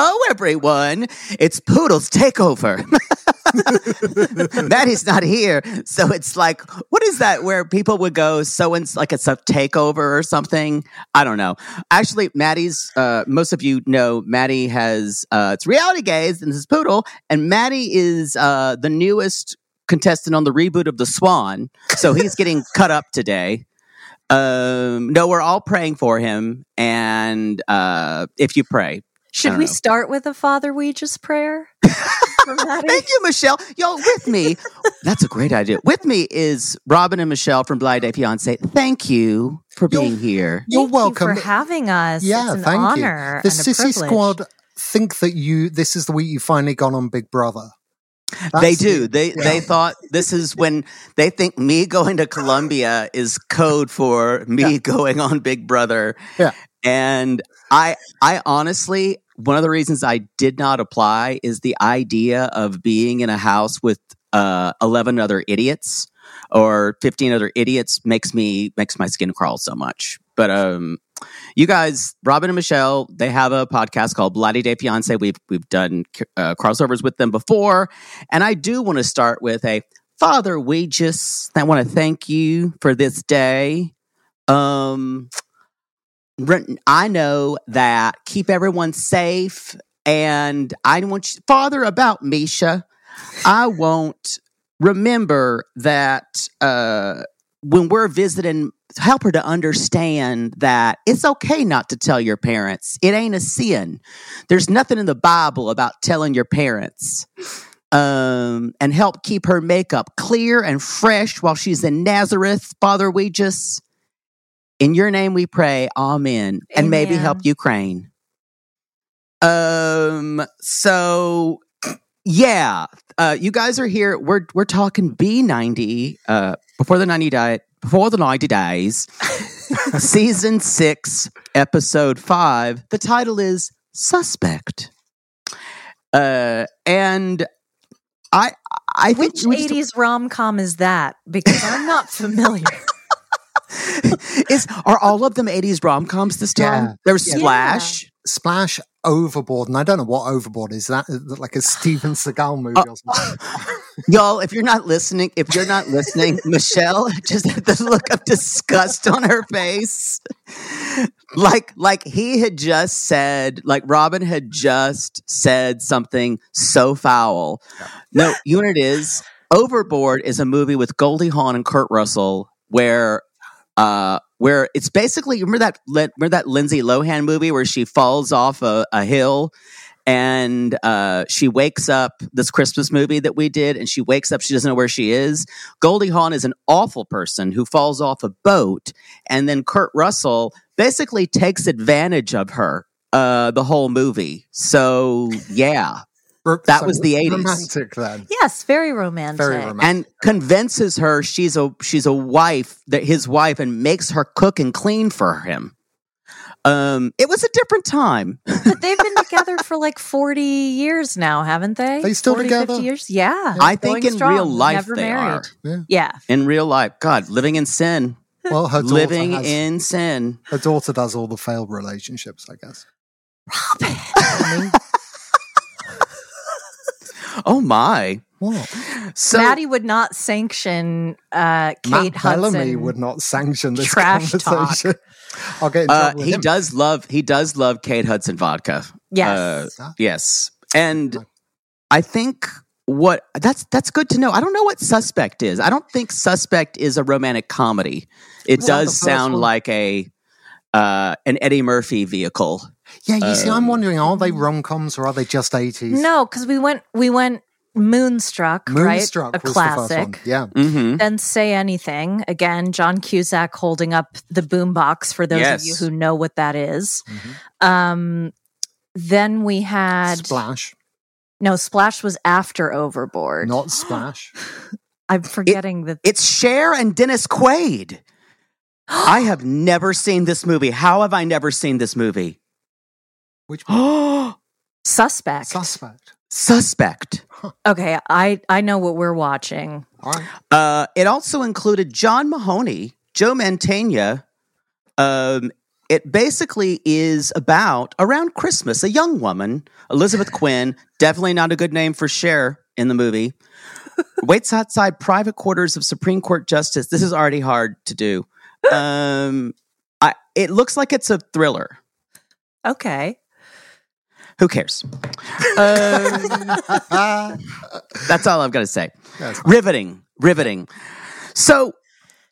Hello, everyone. It's Poodle's Takeover. Maddie's not here. So it's like, what is that where people would go, so and like it's a takeover or something? I don't know. Actually, Maddie's, uh, most of you know, Maddie has, uh, it's Reality Gays and this is Poodle. And Maddie is, uh, the newest contestant on the reboot of The Swan. So he's getting cut up today. Um, no, we're all praying for him. And, uh, if you pray, Should we know. start with a Father Weege's prayer? For Thank you, Michelle. Y'all with me, that's a great idea. With me is Robin and Michelle from Blighty Day Fiance. Thank you for You're- being here. You're Thank welcome. You for having us. yeah, it's an thank honor you. The and Sissy. Squad think that you this is the week you finally gone on Big Brother. they do. the- They yeah. they thought this is when they think me going to Columbia is code for me going on Big Brother. Yeah. And I I honestly one of the reasons I did not apply is the idea of being in a house with uh 11 other idiots or 15 other idiots makes me makes my skin crawl so much. But um you guys, Robin and Michelle, they have a podcast called Blighty Day Fiance. We've we've done uh, crossovers with them before, and I do want to start with a Father. We just I want to thank you for this day. Um, I know that keep everyone safe, and I want you, Father about Misha. I won't remember that uh, when we're visiting, help her to understand that it's okay not to tell your parents. It ain't a sin. There's nothing in the Bible about telling your parents. Um, and help keep her makeup clear and fresh while she's in Nazareth. Father, we just, in your name we pray, amen. And maybe help Ukraine. Um, so yeah, uh, you guys are here. We're we're talking B ninety. Uh, before the ninety diet, before the ninety days, season six, episode five. The title is Suspect. Uh, and I I think Which 80s rom com is that? Because I'm not familiar. is are all of them eighties rom coms this time? Yeah. There was Yeah. Splash. Splash Overboard, and I don't know what Overboard is. That like a Steven Seagal movie oh. or something? Y'all, if you're not listening, if you're not listening, Michelle just had the look of disgust on her face. Like, like he had just said, like Robin had just said something so foul. No, you know what it is? Overboard is a movie with Goldie Hawn and Kurt Russell where uh where it's basically remember that remember that Lindsay Lohan movie where she falls off a, a hill and uh, she wakes up this Christmas movie that we did, and she wakes up, she doesn't know where she is. Goldie Hawn is an awful person who falls off a boat, and then Kurt Russell basically takes advantage of her uh, the whole movie. So yeah, That so was the 80s. Romantic then. yes, very romantic. Very romantic. and convinces her she's a she's a wife that his wife, and makes her cook and clean for him. Um, it was a different time. But they've been together for like 40 years now, haven't they? They still 40, together? 50 years? Yeah. I think in strong, real life never they married. Yeah. Yeah. In real life, God, living in sin, Well, her daughter living has, in sin. her daughter does all the failed relationships, I guess. Oh my. What? So Maddie would not sanction uh, Kate Matt Bellamy would not sanction this trash talk. conversation. I'll get in uh, with he him. does love he does love Kate Hudson vodka. Yes. Uh, yes. And I think what that's that's good to know. I don't know what Suspect is. I don't think Suspect is a romantic comedy. It Well, does sound one- like a uh, an Eddie Murphy vehicle. Yeah, you see, I'm Um, wondering, are they rom coms or are they just 80s? No, because we went we went Moonstruck, Moonstruck right? A was the first one. classic. Yeah. Mm-hmm. Then say anything again. John Cusack holding up the boombox for those of you who know what that is. Mhm. Um, then we had Splash, no Splash was after Overboard. not Splash. I'm forgetting that. It's Cher and Dennis Quaid. I have never seen this movie. How have I never seen this movie? Which one? Suspect. Suspect. Suspect. okay, I I know what we're watching. All right. Uh, it also included John Mahoney, Joe Mantegna. Um, it basically is about around Christmas, a young woman, Elizabeth Quinn, definitely not a good name for Cher in the movie, waits outside private quarters of Supreme Court Justice. This is already hard to do. Um, I, it looks like it's a thriller. Okay. Who cares? Um, that's all I've got to say. Riveting, riveting. So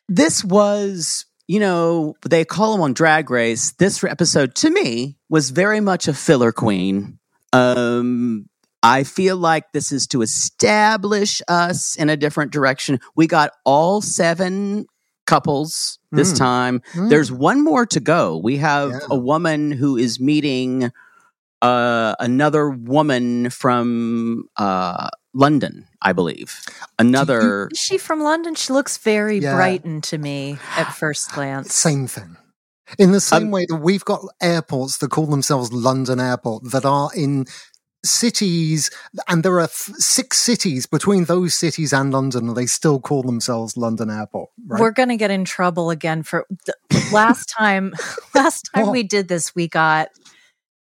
this was, you know, they call them on Drag Race. This episode to me was very much a filler queen. Um, I feel like this is to establish us in a different direction. We got all seven couples this Mm. time. Mm. There's one more to go. We have Yeah. a woman who is meeting uh, another woman from uh, London, I believe. Another. Is she from London? She looks very Yeah. Brighton to me at first glance. Same thing. In the same Um, way that we've got airports that call themselves London Airport that are in cities, and there are f- six cities between those cities and London, and they still call themselves London Airport. Right? We're gonna get in trouble again for the, last time. last time What? we did this, we got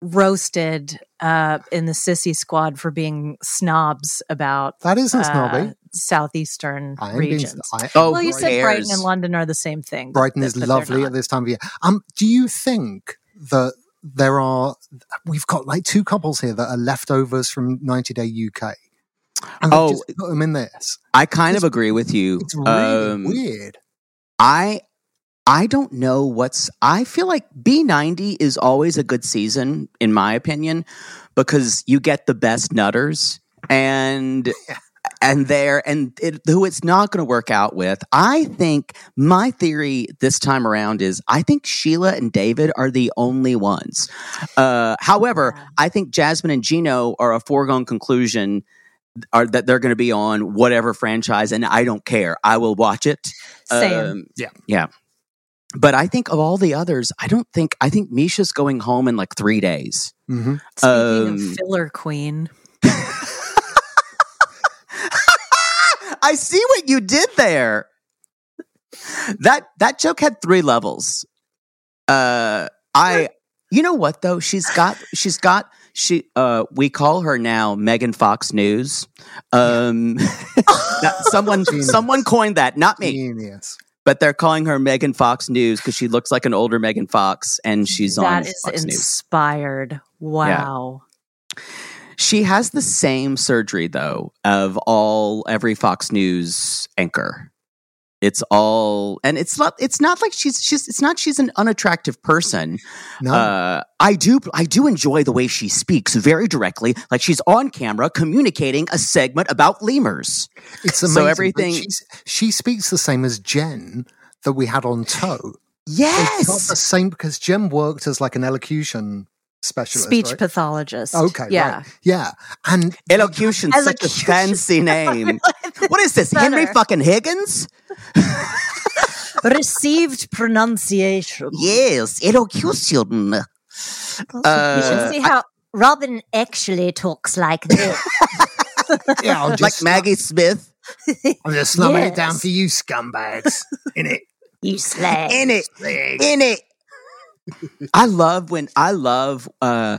roasted uh, in the sissy squad for being snobs about that isn't uh, snobby. southeastern I ain't being- regions. I- Oh, well, you who said Brighton and London are the same thing. but- Brighton is but lovely at this time of year. Um, do you think that there are? We've got like two couples here that are leftovers from 90 Day UK, and they Oh. just put them in this. I kind of agree with you. It's really Um, weird. I I don't know what's I feel like B90 is always a good season in my opinion because you get the best nutters and and there and it, who it's not going to work out with. I think my theory this time around is I think Sheila and David are the only ones. Uh, however, I think Jasmine and Gino are a foregone conclusion are that they're going to be on whatever franchise and I don't care. I will watch it. Same. Um, Yeah. Yeah. But I think of all the others, I don't think I think Misha's going home in like three days. hmm Speaking um, of filler queen, I see what you did there. That that joke had three levels. Uh I you know what though? She's got she's got she uh we call her now Megan Fox News. Um that- someone Genius. someone coined that, not me. Genius. But they're calling her Megan Fox News because she looks like an older Megan Fox and she's on that is Fox News. inspired. Wow. She has the same surgery though of all every Fox News anchor. It's all and it's not it's not like she's she's it's not she's an unattractive person. No, Uh I do I do enjoy the way she speaks very directly like she's on camera communicating a segment about lemurs. it's amazing. but everything- she's, she speaks the same as Jen that we had on tow Yes. It's not the same because Jen worked as like an elocution specialist. Speech right? pathologist. Okay, Yeah. right. Yeah. And Elocution, such a fancy name. What is this? Henry fucking Higgins? Received pronunciation. Yes, elocution. you Uh, should see how Robin actually talks like this. yeah, I'll like just, Maggie Smith. I'm just slumming it down for you scumbags. In it. you slag. in it in it i love when i love uh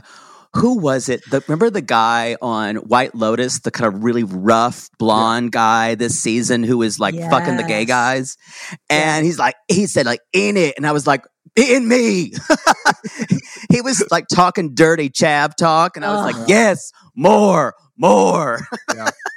who was it? The, remember the guy on White Lotus, the kind of really rough blonde guy this season who was like fucking the gay guys, and he's like, he said like in it, and I was like, in me. he was like talking dirty chav talk, and I was Ugh. like, yes, more, more.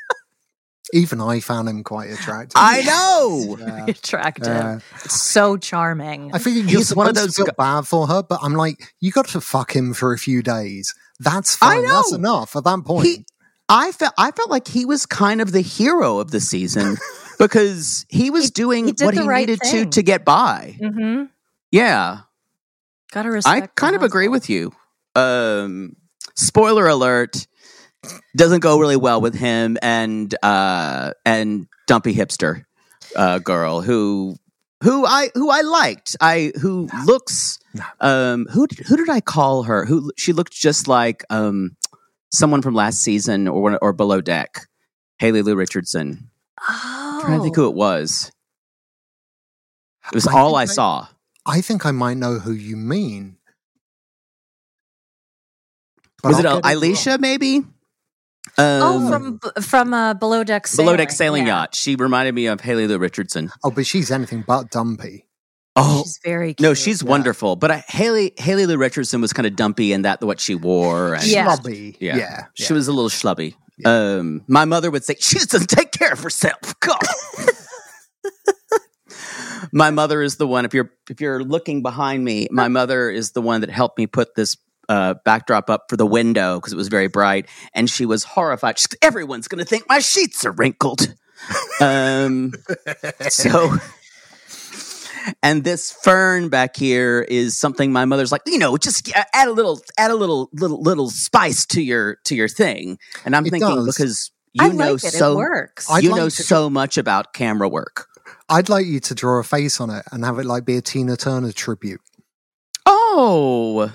Even I found him quite attractive. I know. Yeah. attractive. Yeah. so charming. I think you're He's one of those feel bad for her, but I'm like, you got to fuck him for a few days. That's fine. That's enough at that point. He, I felt I felt like he was kind of the hero of the season because he was He- doing he what he right needed to thing. to get by. mm-hmm. Yeah, Gotta respect. I kind of agree with you. Um, spoiler alert: doesn't go really well with him and uh, and dumpy hipster uh, girl who who I who I liked. I who looks um who did- who did I call her? Who she looked just like um someone from last season or or below deck. Haley Lu Richardson. Oh, I'm trying to think who it was. It was I all I I- saw. I think I might know who you mean. But Was I'll it Alicia? get wrong. Alicia? Maybe. Oh, Um, from from uh, below deck sailing. below deck sailing Yeah. yacht. She reminded me of Haley Lu Richardson. Oh, but she's anything but dumpy. Oh She's very cute. no, she's wonderful. But I, Haley Haley Lu Richardson was kind of dumpy in that what she wore. And Yeah. Schlubby. yeah, Yeah. she was a little schlubby. Um, my mother would say she doesn't take care of herself. God. my mother is the one. If you're if you're looking behind me, my mother is the one that helped me put this uh, backdrop up for the window because it was very bright, and she was horrified. She's, Everyone's going to think my sheets are wrinkled. um, so. And this fern back here is something my mother's like, you know, just add a little, add a little, little, little spice to your to your thing. And I'm It thinking does. because you I know like it. so it works. I'd you like know to- so much about camera work. I'd like you to draw a face on it and have it like be a Tina Turner tribute. Oh,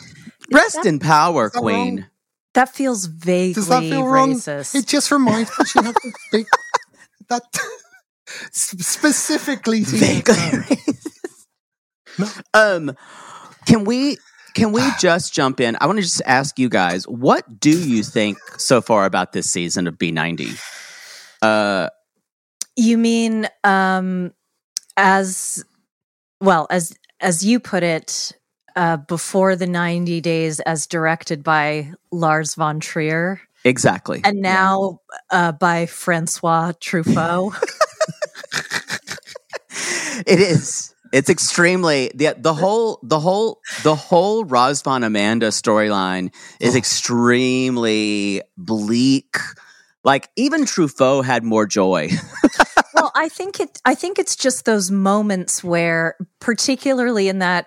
rest that- in power, Queen. wrong? that feels vaguely Does that feel wrong? racist. It just reminds me she had the big that specifically Tina Vaguely Turner. racist. um, can we can we just jump in? I want to just ask you guys, what do you think so far about this season of B90? Uh, You mean um as well as as you put it uh before the 90 days as directed by Lars von Trier exactly. and now uh by Francois Truffaut. it is. It's extremely the the whole the whole the whole Razvan Amanda storyline is extremely bleak. Like even Truffaut had more joy. well, I think it I think it's just those moments where particularly in that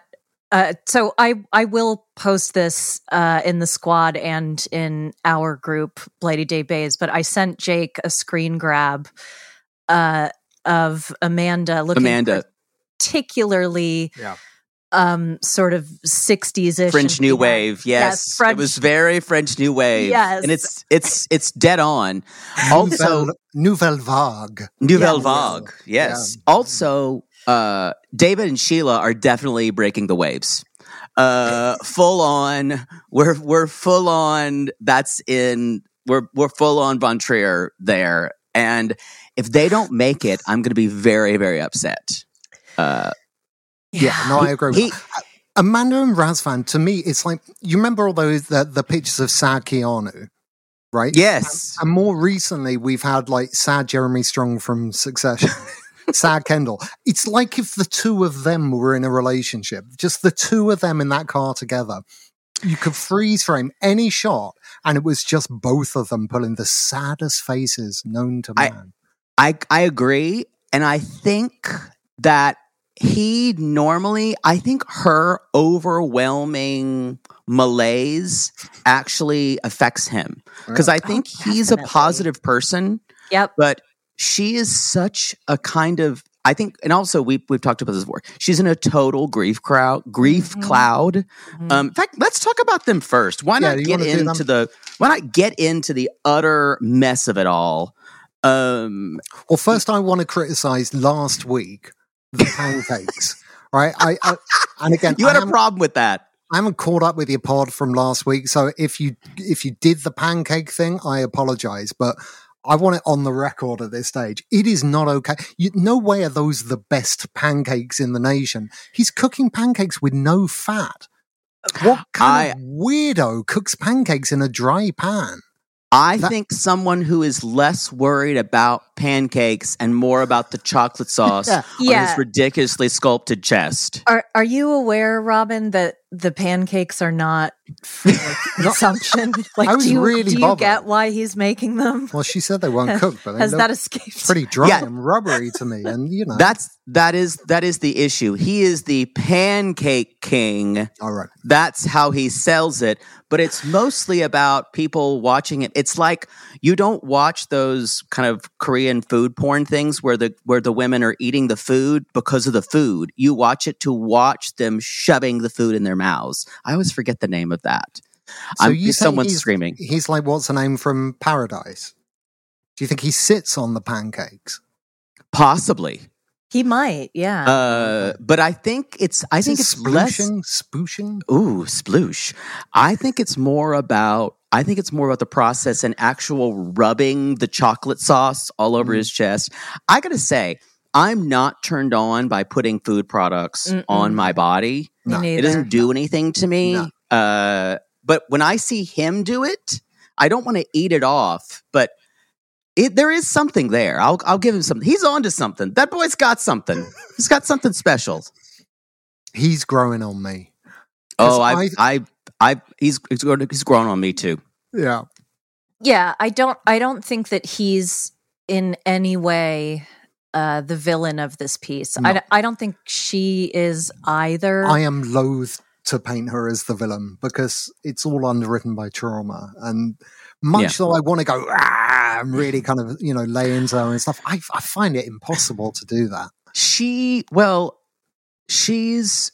uh, so I I will post this uh, in the squad and in our group Blighty Day Bays, but I sent Jake a screen grab uh, of Amanda looking Amanda, particularly Yeah. um sort of 60s ish French New Wave. Yes, French- it was very French New Wave. Yes. and it's it's it's dead on. Also, Nouvelle, Nouvelle Vague. Nouvelle Yes. Vague. Yes. Also, uh, David and Sheila are definitely breaking the waves. Uh, full on. We're we're full on. That's in. We're we're full on Von Trier there, and if they don't make it, I'm going to be very very upset. Uh, Yeah, no, I agree. with he- that. Amanda and Razvan, to me, it's like you remember all those the, the pictures of Sad Keanu, right? yes. And more recently, we've had like Sad Jeremy Strong from Succession, Sad Kendall. It's like if the two of them were in a relationship, just the two of them in that car together. You could freeze frame any shot, and it was just both of them pulling the saddest faces known to man. I I agree, and I think that he normally, I think her overwhelming malaise actually affects him because I mm. think oh, he's a positive person, Yep. but she is such a kind of. I think, and also we we've talked about this before. She's in a total grief crowd, grief Mhm. cloud. Mhm. Um, in fact, let's talk about them first. Why Yeah, not get wanna do them? into the why not get into the utter mess of it all? Um, Well, first, I want to criticize last week the pancakes. right? I, I and again, you had I a am- problem with that. I haven't caught up with your pod from last week, so if you if you did the pancake thing, I apologize, but I want it on the record at this stage. It is not okay. You, no way are those the best pancakes in the nation. He's cooking pancakes with no fat. What kind I- of weirdo cooks pancakes in a dry pan? I That- think someone who is less worried about pancakes and more about the chocolate sauce Yeah. on Yeah. his ridiculously sculpted chest. Are are you aware, Robin, that the pancakes are not for consumption? Like, I was do you, really do you bothered. get why he's making them? Well, she said they weren't cooked, but they Has look that escaped? pretty dry Yeah. and rubbery to me. And you know, That's that is that is the issue. He is the pancake king. all right. That's how he sells it. But it's mostly about people watching it. It's like you don't watch those kind of Korean food porn things where the where the women are eating the food because of the food. You watch it to watch them shoving the food in their mouths. I always forget the name of that. So I'm, you someone's he's- screaming. He's like, what's the name from Paradise? Do you think he sits on the pancakes? Possibly. He might, yeah. Uh, but I think it's I Is think it it's less splooshing, spooshing. Ooh, sploosh. I think it's more about I think it's more about the process and actual rubbing the chocolate sauce all over Mm. his chest. I gotta say, I'm not turned on by putting food products Mm-mm. on my body. No, it It doesn't do anything to me. No. Uh, but when I see him do it, I don't want to eat it off. But it, there is something there. I'll I'll give him something. He's on to something. That boy's got something. He's got something special. He's growing on me. Oh, I, I- I, I, he's he's grown, he's grown on me too. Yeah. Yeah, I don't I don't think that he's in any way uh the villain of this piece. No. I, d- I don't think she is either. I am loath to paint her as the villain because it's all underwritten by trauma. And much Yeah. though I want to go, ah, and really kind of, you know, lay into her and stuff, I, I find it impossible to do that. She, well, she's.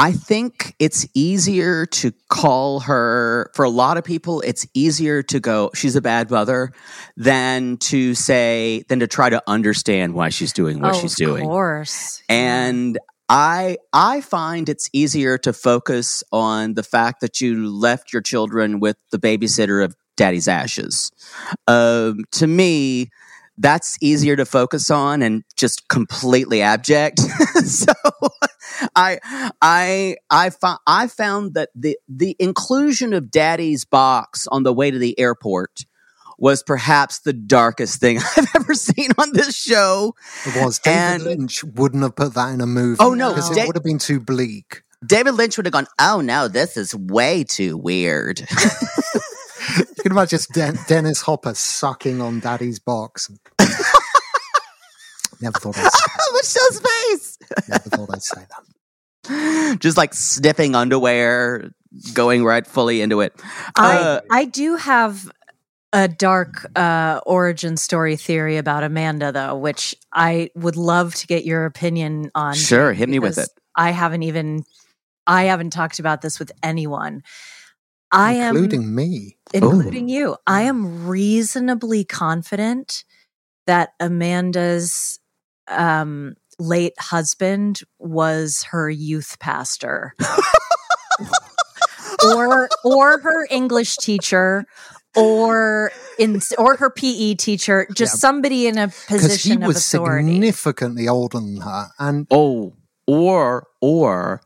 I think it's easier to call her, for a lot of people, it's easier to go, she's a bad mother than to say, than to try to understand why she's doing what oh, she's of doing. course. And I I find it's easier to focus on the fact that you left your children with the babysitter of daddy's ashes. Um, to me, that's easier to focus on and just completely abject. so I I I found I found that the the inclusion of daddy's box on the way to the airport was perhaps the darkest thing I've ever seen on this show. It was. David And- Lynch wouldn't have put that in a movie. Oh, no, Because Da- it would have been too bleak. David Lynch would have gone, "Oh no, this is way too weird." You can imagine just Den- Dennis Hopper sucking on Daddy's box. Never thought I'd say that. Michelle's face, Never thought I'd say that. just like sniffing underwear, going right fully into it. I Uh, I do have a dark uh, origin story theory about Amanda, though, which I would love to get your opinion on. Sure, hit me with it. I haven't even I haven't talked about this with anyone. I am Including me. including you. I am reasonably confident that Amanda's um, late husband was her youth pastor. or or her English teacher or in or her PE teacher, just Yeah. somebody in a Because he position of was authority. significantly older than her. And Oh, or or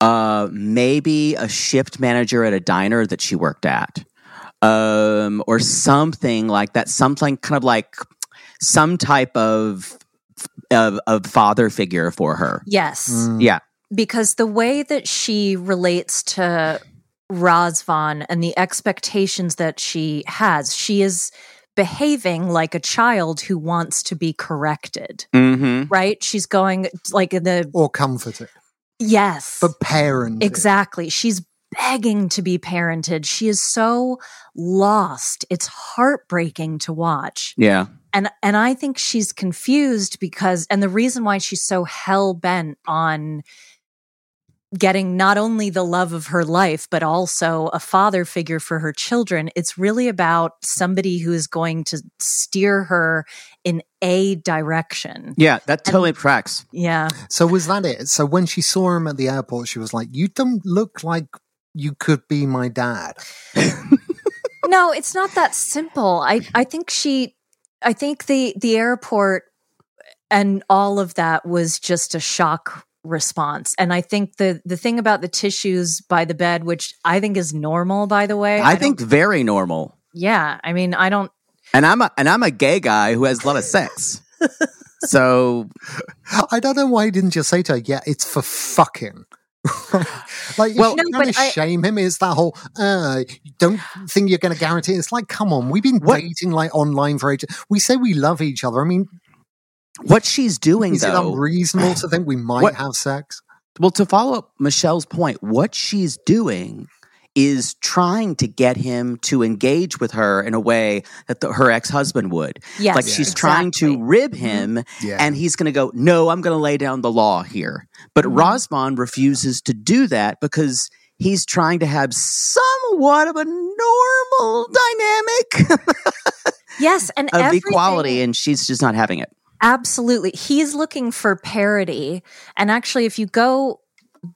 uh, maybe a shift manager at a diner that she worked at, um, or something like that. Something kind of like some type of of, of father figure for her. yes. Mm, Yeah. because the way that she relates to Razvan and the expectations that she has, she is behaving like a child who wants to be corrected, Mm-hmm. right? She's going like in the or comforted. Yes, But parent. exactly. She's begging to be parented. She is so lost. It's heartbreaking to watch Yeah. and and I think she's confused because and the reason why she's so hell bent on getting not only the love of her life, but also a father figure for her children. It's really about somebody who is going to steer her in a direction. Yeah, that totally tracks. Yeah. So was that it? So when she saw him at the airport, she was like, "You don't look like you could be my dad." no, it's not that simple. I I think she I think the the airport and all of that was just a shock response. And I think the the thing about the tissues by the bed, which I think is normal, by the way. I, think very normal. Yeah, I mean, I don't. And I'm a and I'm a gay guy who has a lot of sex. so I don't know why he didn't just say to her, "Yeah, it's for fucking." like, Well- well, No, trying to I- shame him is that whole. Uh, don't think you're going to guarantee. It's like, come on, we've been What- dating like online for ages. We say we love each other. I mean, what she's doing is it unreasonable to think we might What- have sex? well, to follow up Michelle's point, what she's doing is trying to get him to engage with her in a way that the, her ex-husband would. Yes, like she's trying to exactly. rib him Yeah. and he's going to go, "No, I'm going to lay down the law here." But Mhm. Razvan refuses to do that because he's trying to have somewhat of a normal dynamic Yes, and of everything- equality and she's just not having it. Absolutely. He's looking for parity. And actually, if you go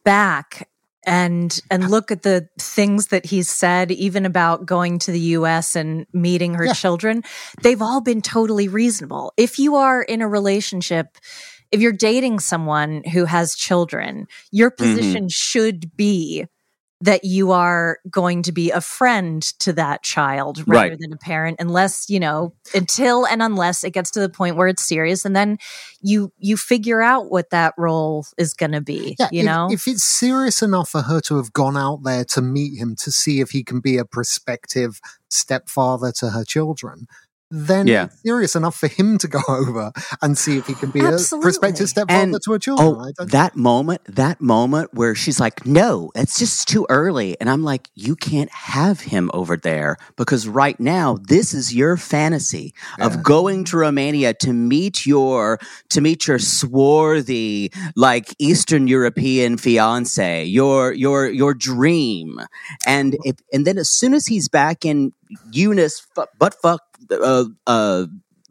back and and look at the things that he's said even about going to the US and meeting her Yeah. children, they've all been totally reasonable. If you are in a relationship, if you're dating someone who has children, your mm-hmm. position should be that you are going to be a friend to that child rather Right. than a parent unless you know until and unless it gets to the point where it's serious and then you you figure out what that role is going to be Yeah, you if, know if it's serious enough for her to have gone out there to meet him to see if he can be a prospective stepfather to her children, then Yeah. it's serious enough for him to go over and see if he can be a Absolutely. prospective stepfather And- to a child. Oh, I don't- that moment, that moment where she's like, no, it's just too early. And I'm like, you can't have him over there because right now, this is your fantasy of going to Romania to meet your, to meet your swarthy, like Eastern European fiance, your, your, your dream. And if, and then as soon as he's back in Eunice, fu- butt fuck, uh, uh,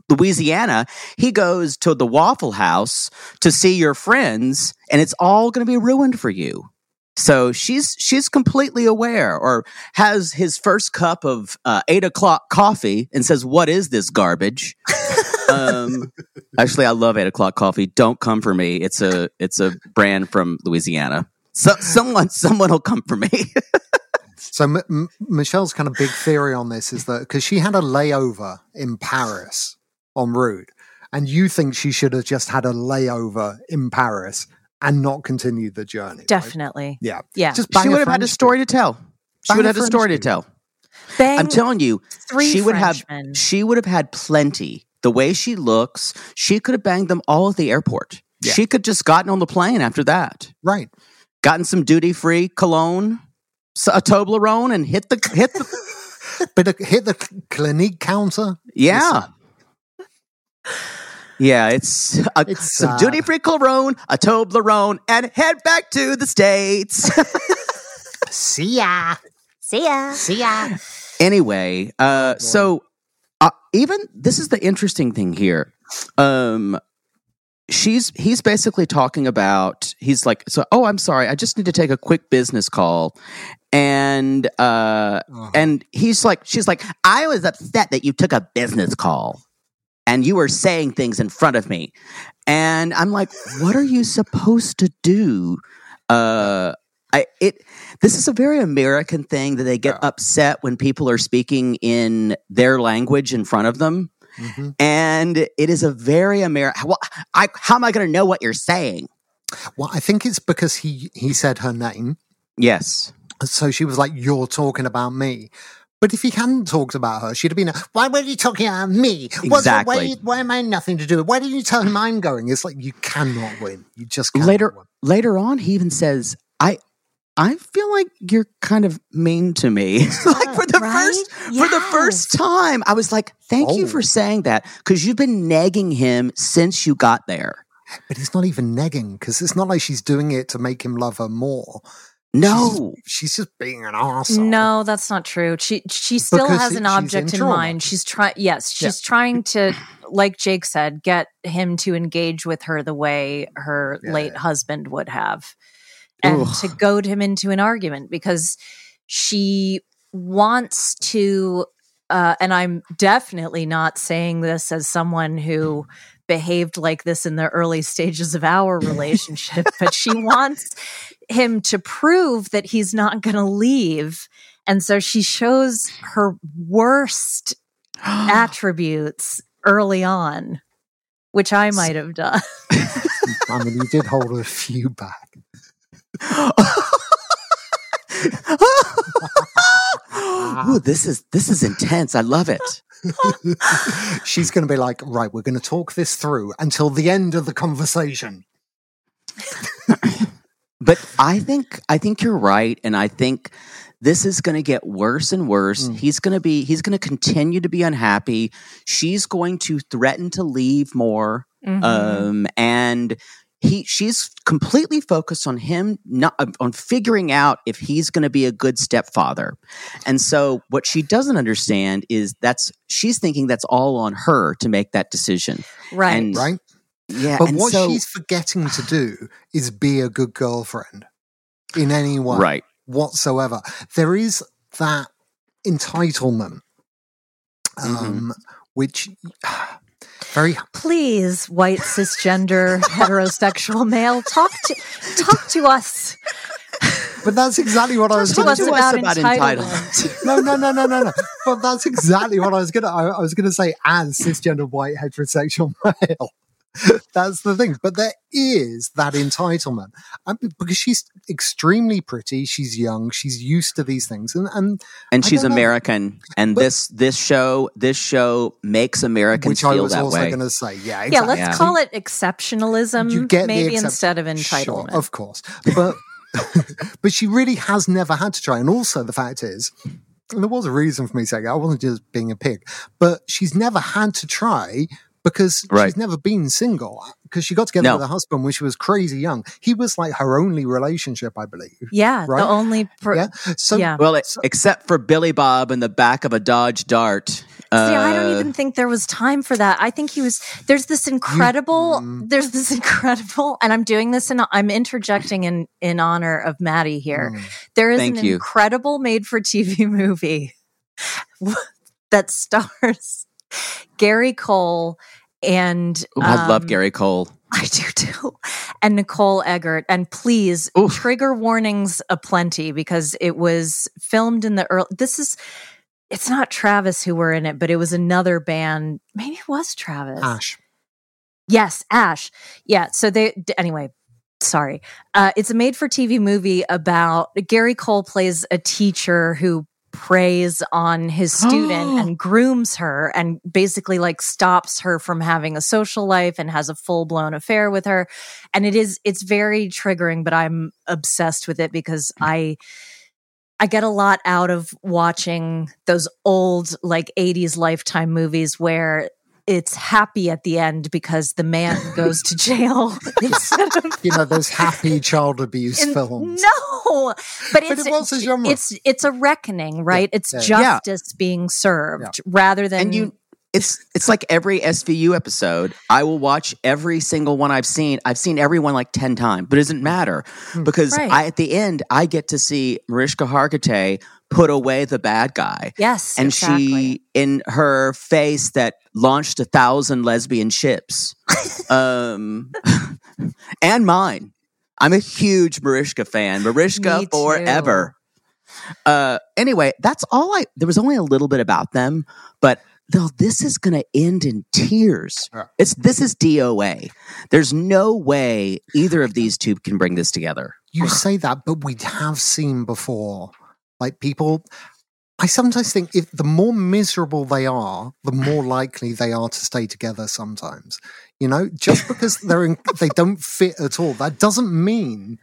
Louisiana, he goes to the Waffle House to see your friends, and it's all going to be ruined for you. So she's she's completely aware, or has his first cup of uh, eight o'clock coffee and says, "What is this garbage?" um, actually, I love eight o'clock coffee. Don't come for me. It's a it's a brand from Louisiana. So someone someone will come for me. So M- M- Michelle's kind of big theory on this is that because she had a layover in Paris en route, and you think she should have just had a layover in Paris and not continued the journey. right? definitely Yeah. yeah Just she would have had a story to tell. She would have had a story to tell. Bang I'm telling you, three she would have she would have had plenty. The way she looks, she could have banged them all at the airport. Yeah. She could just gotten on the plane after that, Right. gotten some duty free cologne, s- a Toblerone, and hit the hit the But uh, hit the Clinique counter. yeah. Yeah, it's, a, It's some sad. duty free cologne, a Toblerone, and head back to the states. See ya. see ya See ya. anyway, uh, so uh, even this is the interesting thing here. Um, she's he's basically talking about he's like so. Oh, I'm sorry, I just need to take a quick business call, and uh, Uh-huh. and he's like, she's like, I was upset that you took a business call. And you were saying things in front of me. And I'm like, what are you supposed to do? Uh, I, it, this is a very American thing that they get Yeah. upset when people are speaking in their language in front of them. Mhm. And it is a very American. Well, I, how am I going to know what you're saying? Well, I think it's because he he said her name, Yes. so she was like, "You're talking about me." But if he hadn't talked about her, she'd have been, "Why were you talking about me? What's- Exactly. Why, why am I nothing to do? with it? Why didn't you tell him I'm going?" It's like you cannot win. You just later win. later on he even says i i feel like you're kind of mean to me like for the Right? first for the first time i was like thank you Oh. for saying that because you've been nagging him since you got there But he's not even nagging because it's not like she's doing it to make him love her more. No, She's just being an asshole. No, that's not true. She she still Because has an she's object in in, trauma. mind. She's trying. Yes, she's trying to, like Jake said, get him to engage with her the way her Yeah, late husband would have, and Ugh. to goad him into an argument because she wants to. Uh, and I'm definitely not saying this as someone who behaved like this in the early stages of our relationship, but she wants him to prove that he's not going to leave. And so she shows her worst attributes early on, which I might have done. I mean, you did hold a few back. Ooh, this is this is intense. I love it. She's going to be like, right, we're going to talk this through until the end of the conversation. But I think I think you're right, and I think this is going to get worse and worse. Mm. He's going to be he's going to continue to be unhappy. She's going to threaten to leave more, Mhm. um, and he she's completely focused on him not on figuring out if he's going to be a good stepfather. And so what she doesn't understand is that's she's thinking that's all on her to make that decision. right. and- Right? Yeah, But and what so, she's forgetting to do is be a good girlfriend in any way right. whatsoever. There is that entitlement, Mm-hmm. um, which very Please, white cisgender heterosexual male, talk to talk to us. But that's exactly what I was Talk going to to us about, about entitlement. No, no, no, no, no, no. But that's exactly what I was gonna. I, I was gonna say as cisgender white heterosexual male. That's the thing. But there is that entitlement I mean, because she's extremely pretty. She's young. She's used to these things, and and and she's don't know. American. And But- this this show this show makes Americans which I feel was that also way. going to say. Yeah, exactly. Yeah, let's Yeah. call it exceptionalism, you get maybe accept- instead of Sure, entitlement. of course, but but she really has never had to try. And also, the fact is, and there was a reason for me saying I wasn't just being a pig, but she's never had to try because Right. she's never been single because she got together No. with her husband when she was crazy young. He was like her only relationship, I believe. yeah, Right? the only per- yeah. So yeah. well, it, except for Billy Bob in the back of a Dodge Dart. See, I don't Uh, even think there was time for that. I think he was. There's this incredible. mm. there's this incredible, and I'm doing this and I'm interjecting in in honor of Maddie here. Mm. There is Thank an you. incredible made for TV movie that stars Gary Cole and ooh, I love um, Gary Cole. I do too. And Nicole Eggert. And please, Oof. trigger warnings aplenty because it was filmed in the early. This is. It's not Travis who were in it, but it was another band. Maybe it was Travis. Ash. Yes, Ash. Yeah. So they anyway. Sorry. Uh, it's a made-for-TV movie about Gary Cole plays a teacher who preys on his student and grooms her and basically like stops her from having a social life and has a full-blown affair with her. And it is it's very triggering but i'm obsessed with it because hmm. i i get a lot out of watching those old like 80s lifetime movies where it's happy at the end because the man goes to jail instead of You know those happy child abuse in- films. No, but it's it was a genre. it's it's a reckoning, right? It's yeah, yeah. justice being served rather than and you it's it's like every SVU episode. I will watch every single one I've seen. I've seen every one like ten times, but it doesn't matter hmm. because Right. I at the end I get to see Mariska Hargitay put away the bad guy. yes, and exactly. she in her face that launched a thousand lesbian ships um and mine. I'm a huge mariska fan. Mariska Me too. forever uh anyway that's all i there was only a little bit about them but though this is gonna end in tears. It's this is doa there's no way either of these two can bring this together. You say that, but we have seen before, like people. I sometimes think if the more miserable they are, the more likely they are to stay together. Sometimes, you know, just because they're in, they don't fit at all, that doesn't mean.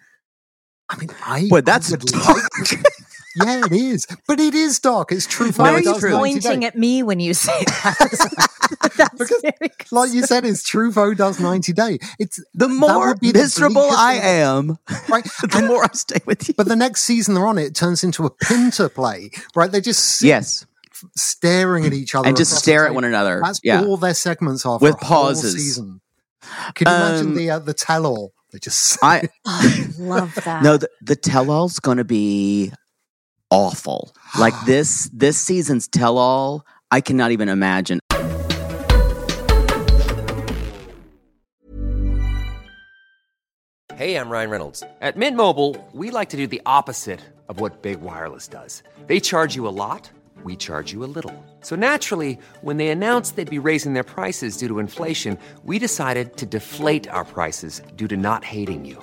I mean, I Well, that's would like. yeah, it is. But it is dark. It's true. Why No, are you pointing at me when you say that? That's Because, very like you said, it's true. Truffaut does 90 Day. It's The more would be the miserable bleakest I am, Right. the more I stay with you. But the next season they're on, it turns into a pinter play, right? They just sit Yes, staring at each other and just stare at one another. That's yeah, all their segments are for With a whole pauses. season. Can you imagine Um, the uh, the tell all? They just I I love that. no. The, the tell all's going to be awful. Like this this season's tell all. I cannot even imagine. Hey, I'm Ryan Reynolds. At Mint Mobile, we like to do the opposite of what Big Wireless does. They charge you a lot, we charge you a little. So naturally, when they announced they'd be raising their prices due to inflation, we decided to deflate our prices due to not hating you.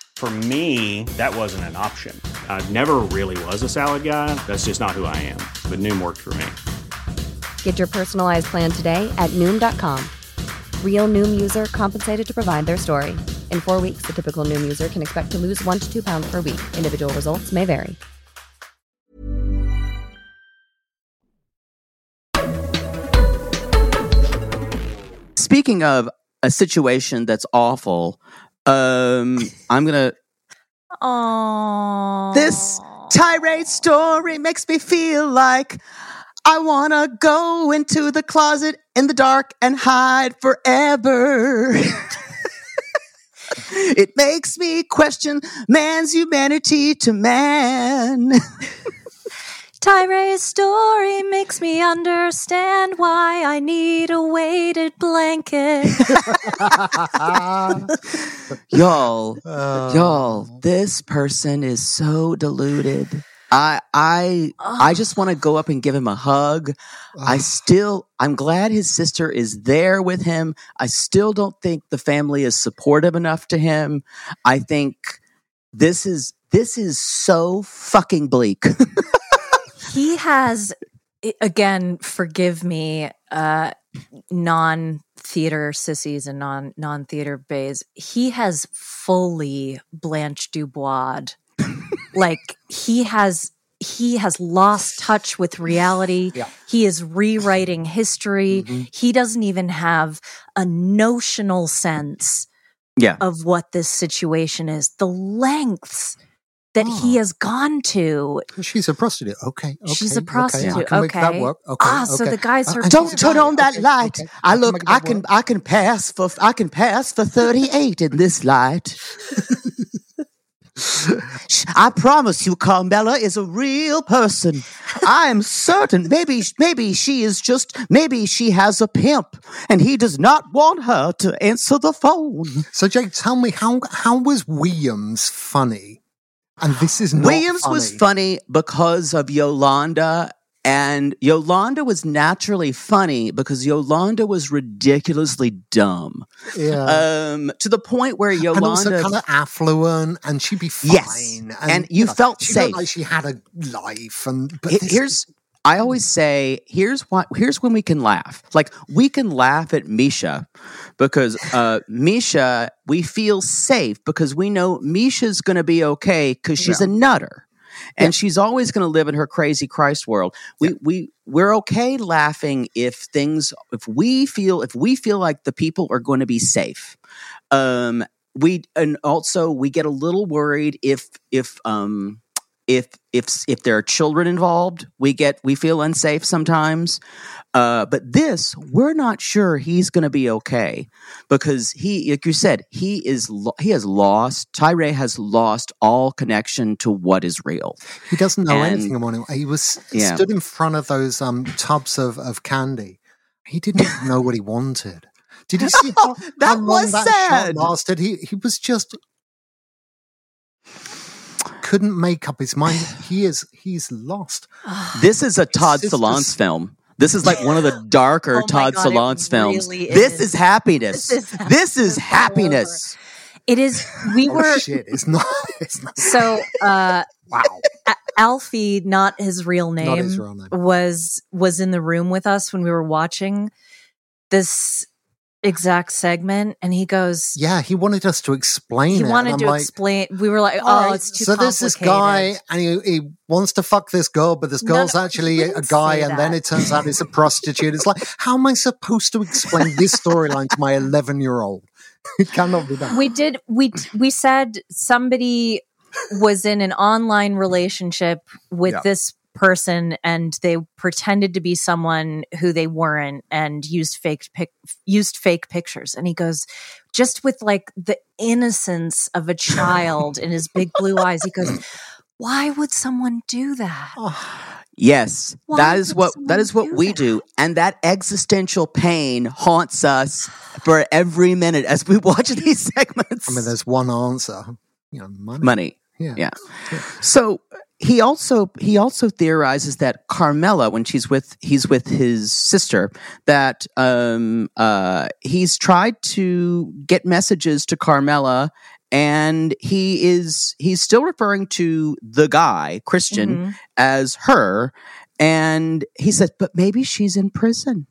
For me, that wasn't an option. I never really was a salad guy. That's just not who I am. But Noom worked for me. Get your personalized plan today at Noom.com. Real Noom user compensated to provide their story. In four weeks, the typical Noom user can expect to lose one to two pounds per week. Individual results may vary. Speaking of a situation that's awful, um, I'm gonna. Aww. This Tyree story makes me feel like I wanna go into the closet in the dark and hide forever. it makes me question man's humanity to man. Tyree's story makes me understand why I need a weighted blanket. y'all, y'all, this person is so deluded. I I I just want to go up and give him a hug. I still I'm glad his sister is there with him. I still don't think the family is supportive enough to him. I think this is this is so fucking bleak. he has again forgive me uh non theater sissies and non non theater bays he has fully blanche dubois like he has he has lost touch with reality. Yeah. he is rewriting history. Mm-hmm. He doesn't even have a notional sense yeah. of what this situation is. The lengths that he Oh. has gone to She's a prostitute. Okay. okay She's a okay, prostitute, can make that okay. work. Okay. Ah, so the guy's Uh, her- and Don't turn on that light. okay. I look. I can. I can pass for. I can pass for thirty-eight in this light. I promise you, Carmela is a real person. I am certain. Maybe, maybe she is just. Maybe she has a pimp, and he does not want her to answer the phone. So, Jake, tell me how how was Williams funny? And this is not Williams funny. was funny because of Yolanda. And Yolanda was naturally funny because Yolanda was ridiculously dumb. Yeah. um, to the point where and also Yolanda. kind of affluent, and she'd be fine. Yes. And you felt she safe. Looked like she had a life, and but this- here's I always say here's what here's when we can laugh. Like we can laugh at Misha because uh Misha we feel safe because we know Misha's going to be okay cuz she's a nutter. And she's always going to live in her crazy Christ world. We we we're okay laughing if things if we feel if we feel like the people are going to be safe. Um we and also we get a little worried if if um if if if there are children involved, we get we feel unsafe sometimes. Uh, but this, we're not sure he's going to be okay because he, like you said, he is lo- he has lost. Tyree has lost all connection to what is real. he doesn't know and- anything about it. He was Yeah. stood in front of those um tubs of of candy. He didn't know what he wanted. Did you see how, That how long was that sad. lasted? He he was just couldn't make up his mind. He is he's lost. This is a Todd sisters- Solondz film. This is like one of the darker Oh Todd God, Solondz films. really this is. is happiness. This is This is happiness happiness. It is. We Oh were shit! It's not. It's not. so. uh Wow. Alfie, not his real name, Not his real name. was was in the room with us when we were watching this exact segment, and he goes, Yeah, he wanted us to explain he it. wanted to like, explain. We were like, oh, right, it's too so there's this guy and he, he wants to fuck this girl but this girl's no, he actually a guy and then it turns out it's a prostitute it's like how am i supposed to explain this storyline to my 11 year old it cannot be done we did we we said somebody was in an online relationship with Yeah. this person and they pretended to be someone who they weren't and used fake pic- used fake pictures and he goes just with like the innocence of a child in his big blue eyes he goes why would someone do that Yes, Why that is what that is what do we that? do, and that existential pain haunts us for every minute as we watch these segments. i mean there's one answer you know money, money. yeah Yeah. So he also he also theorizes that Carmela, when she's with he's with his sister, that um uh he's tried to get messages to Carmela and he is he's still referring to the guy, Christian, Mhm. as her. And he says, but maybe she's in prison.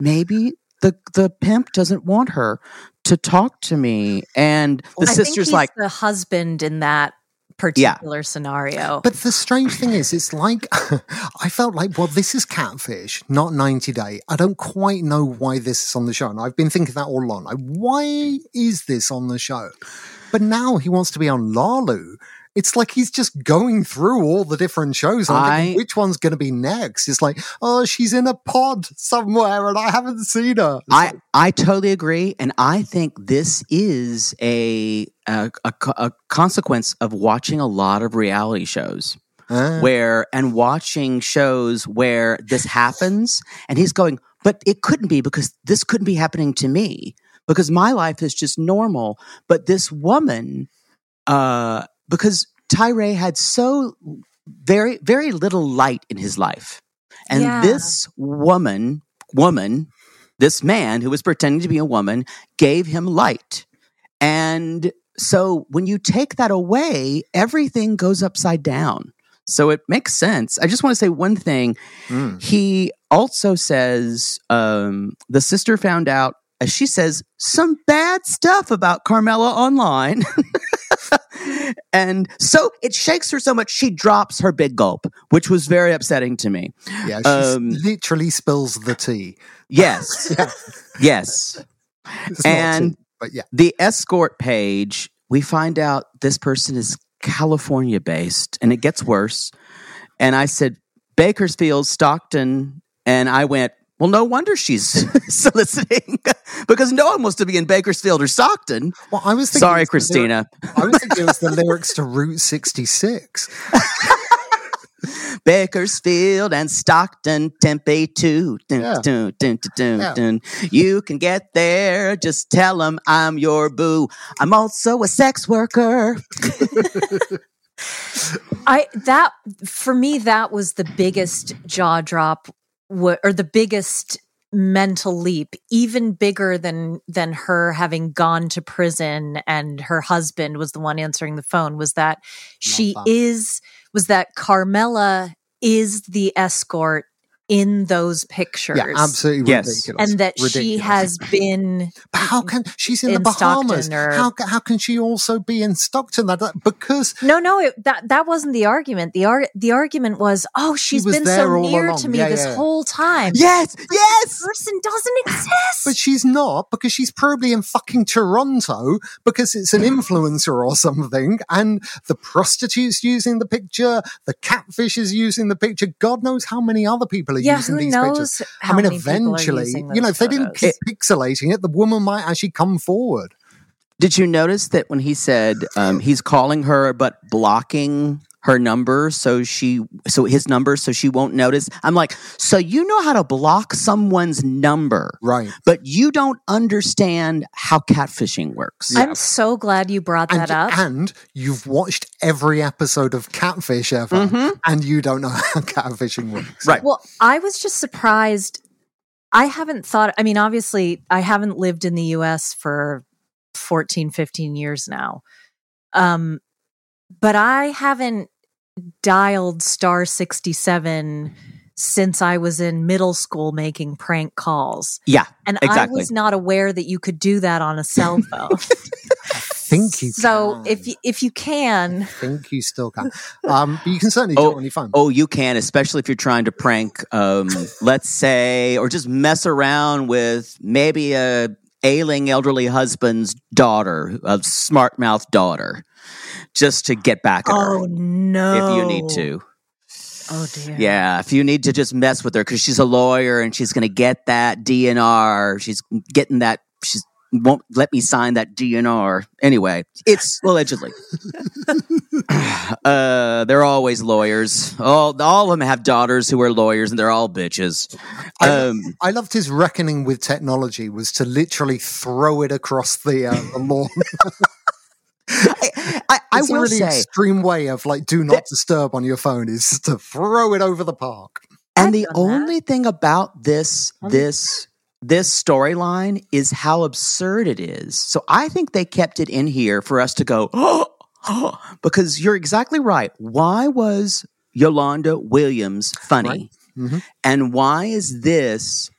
Maybe the the pimp doesn't want her to talk to me. And the I think sister's like, the husband in that particular scenario But the strange thing is, it's like I felt like, well, this is Catfish, not 90 Day. I don't quite know why this is on the show. And I've been thinking that all along. Like, why is this on the show? But now he wants to be on Lalu. It's like he's just going through all the different shows. And I'm thinking, I- which one's going to be next? It's like, oh, she's in a pod somewhere and I haven't seen her. It's I, like, I totally agree, and I think this is a a, a a consequence of watching a lot of reality shows ah. where and watching shows where this happens, and he's going, but it couldn't be because this couldn't be happening to me because my life is just normal, but this woman, uh, because Tyree had so very very little light in his life, and Yeah. this woman woman this man who was pretending to be a woman gave him light. And so when you take that away, everything goes upside down. So it makes sense. I just want to say one thing. Mm. He also says um, the sister found out, as she says, some bad stuff about Carmela online. and so it shakes her so much she drops her big gulp, which was very upsetting to me. Yeah, she Um, literally spills the tea. Yes. Yeah. yes. It's And- tea, but yeah. the escort page, we find out this person is California based and it gets worse. And I said, Bakersfield, Stockton. And I went, well, no wonder she's soliciting because no one wants to be in Bakersfield or Stockton. Well, I was thinking Sorry, was the lyric- Christina. I was thinking it was the lyrics to Route 66. Bakersfield and Stockton, Tempe too. Dun, Yeah. dun, dun, dun, dun, Yeah. dun. You can get there. Just tell them I'm your boo. I'm also a sex worker. I that for me that was the biggest jaw drop wa- or the biggest mental leap even bigger than than her having gone to prison and her husband was the one answering the phone was that she is was that Carmela is the escort in those pictures Yeah, absolutely Yes. ridiculous. and that she has been But how can she's in, the Bahamas? Or- how how can she also be in Stockton? That, that- because No, no, it, that that wasn't the argument. The ar- the argument was, oh, she's was been so near along. to me Yeah, this yeah. whole time. Yes, yes. person doesn't exist. but she's not because she's probably in fucking Toronto because it's an influencer or something, and the prostitutes using the picture, the catfish is using the picture. God knows how many other people are yeah, using who these knows pictures. how I mean, many people are eventually, using you know, those if they didn't photos. keep pixelating it, the woman might actually come forward. Did you notice that when he said um, he's calling her but blocking her number so she so his number so she won't notice. I'm like, so you know how to block someone's number, Right. but you don't understand how catfishing works. I'm so glad you brought And, that up. and you've watched every episode of Catfish ever, Mhm. and you don't know how catfishing works. Right. Well, I was just surprised. I haven't thought, I mean, obviously, I haven't lived in the US for 14, 15 years now. Um, but I haven't dialed star 67 since I was in middle school making prank calls. Yeah, And I was not aware that you could do that on a cell phone. think you so can. if you, if you can, I think you still can. Um, but you can certainly do Oh, it on your phone. Oh, you can, especially if you're trying to prank, um, let's say, or just mess around with maybe a ailing elderly husband's daughter, a smart mouth daughter, just to get back at oh her no. if you need to. Oh dear. Yeah, if you need to just mess with her because she's a lawyer and she's going to get that DNR. She's getting that. She's won't let me sign that DNR. Anyway, it's allegedly. uh, they're always lawyers. All all of them have daughters who are lawyers, and they're all bitches. I, Um, I loved his reckoning with technology was to literally throw it across the, uh, the lawn. I, I, I it's a will really say, extreme way of like do not disturb on your phone is to throw it over the park. and I've the done that. only thing about this this this storyline is how absurd it is. So I think they kept it in here for us to go, oh, because you're exactly right. Why was Yolanda Williams funny? Right. Mhm. And why is this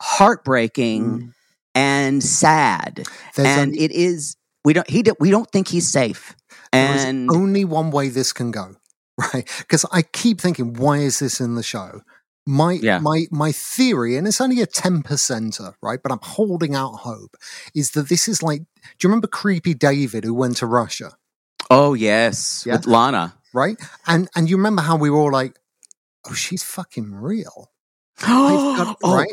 heartbreaking and sad? There's and only, it is we don't he we don't think he's safe. there is only one way this can go, right? Because I keep thinking, why is this in the show? My Yeah. my my theory, and it's only a ten percenter, right? But I'm holding out hope, is that this is like, do you remember Creepy David who went to Russia, oh yes, Yeah. with Lana. right? And and you remember how we were all like, oh, she's fucking real. I've got, oh, right?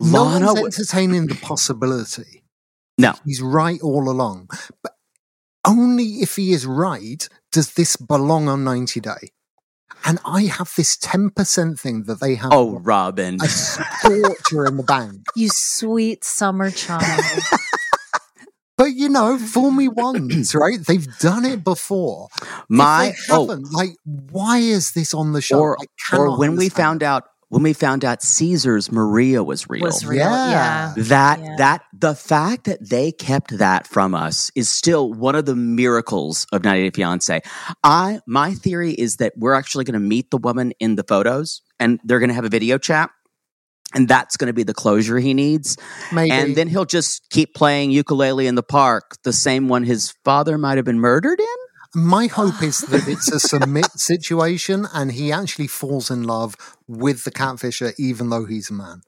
No Lana one's entertaining the possibility. No. He's right all along. But only if he is right does this belong on 90 Day. And I have this 10% thing that they have Oh, Robin. a scorcher in the bank. You sweet summer child. But you know, fool me once, right? They've done it before. My if they oh, haven't, like, why is this on the show? or I or cannot when we found out when we found out Caesar's Maria was real. Was real. Yeah. Yeah. that Yeah. that the fact that they kept that from us is still one of the miracles of 90 Day Fiance. I my theory is that we're actually going to meet the woman in the photos and they're going to have a video chat. And that's going to be the closure he needs. Maybe. And then he'll just keep playing ukulele in the park, the same one his father might have been murdered in. My hope is that it's a submit situation and he actually falls in love with the catfisher, even though he's a man.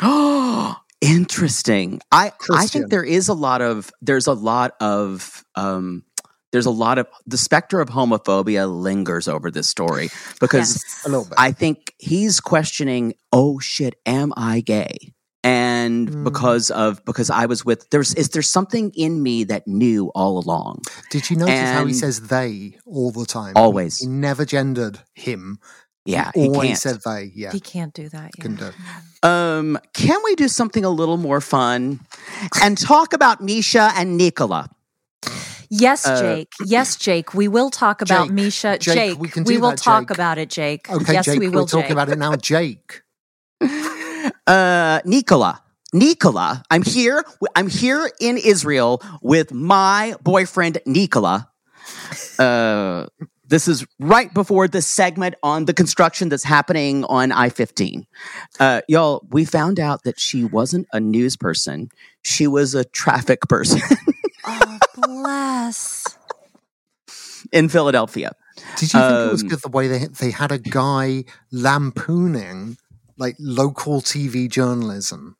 Oh, interesting. I I think there is a lot of there's a lot of um there's a lot of the specter of homophobia lingers over this story because Yes. A little bit. I think he's questioning, oh shit, am I gay? And Mm. because of because I was with there's is there something in me that knew all along. Did you notice how he says they all the time? Always. He never gendered him. Yeah, he he always can't. said they. Yeah. He can't do that. Yeah. Can do. Um, can we do something a little more fun and talk about Misha and Nicola? Yes, Uh, Jake. Yes, Jake. We will talk about Jake, Misha. Jake, Jake, we can do will that, talk Jake. about it, Jake. Okay, yes, Jake, we will. are talking Jake. about it now. Jake. uh Nicola. Nicola, I'm here. I'm here in Israel with my boyfriend Nicola. Uh this is right before the segment on the construction that's happening on I-15. Uh y'all, we found out that she wasn't a news person. She was a traffic person Oh, bless. in Philadelphia. Did you think it was Um, good the way they they had a guy lampooning like local TV journalism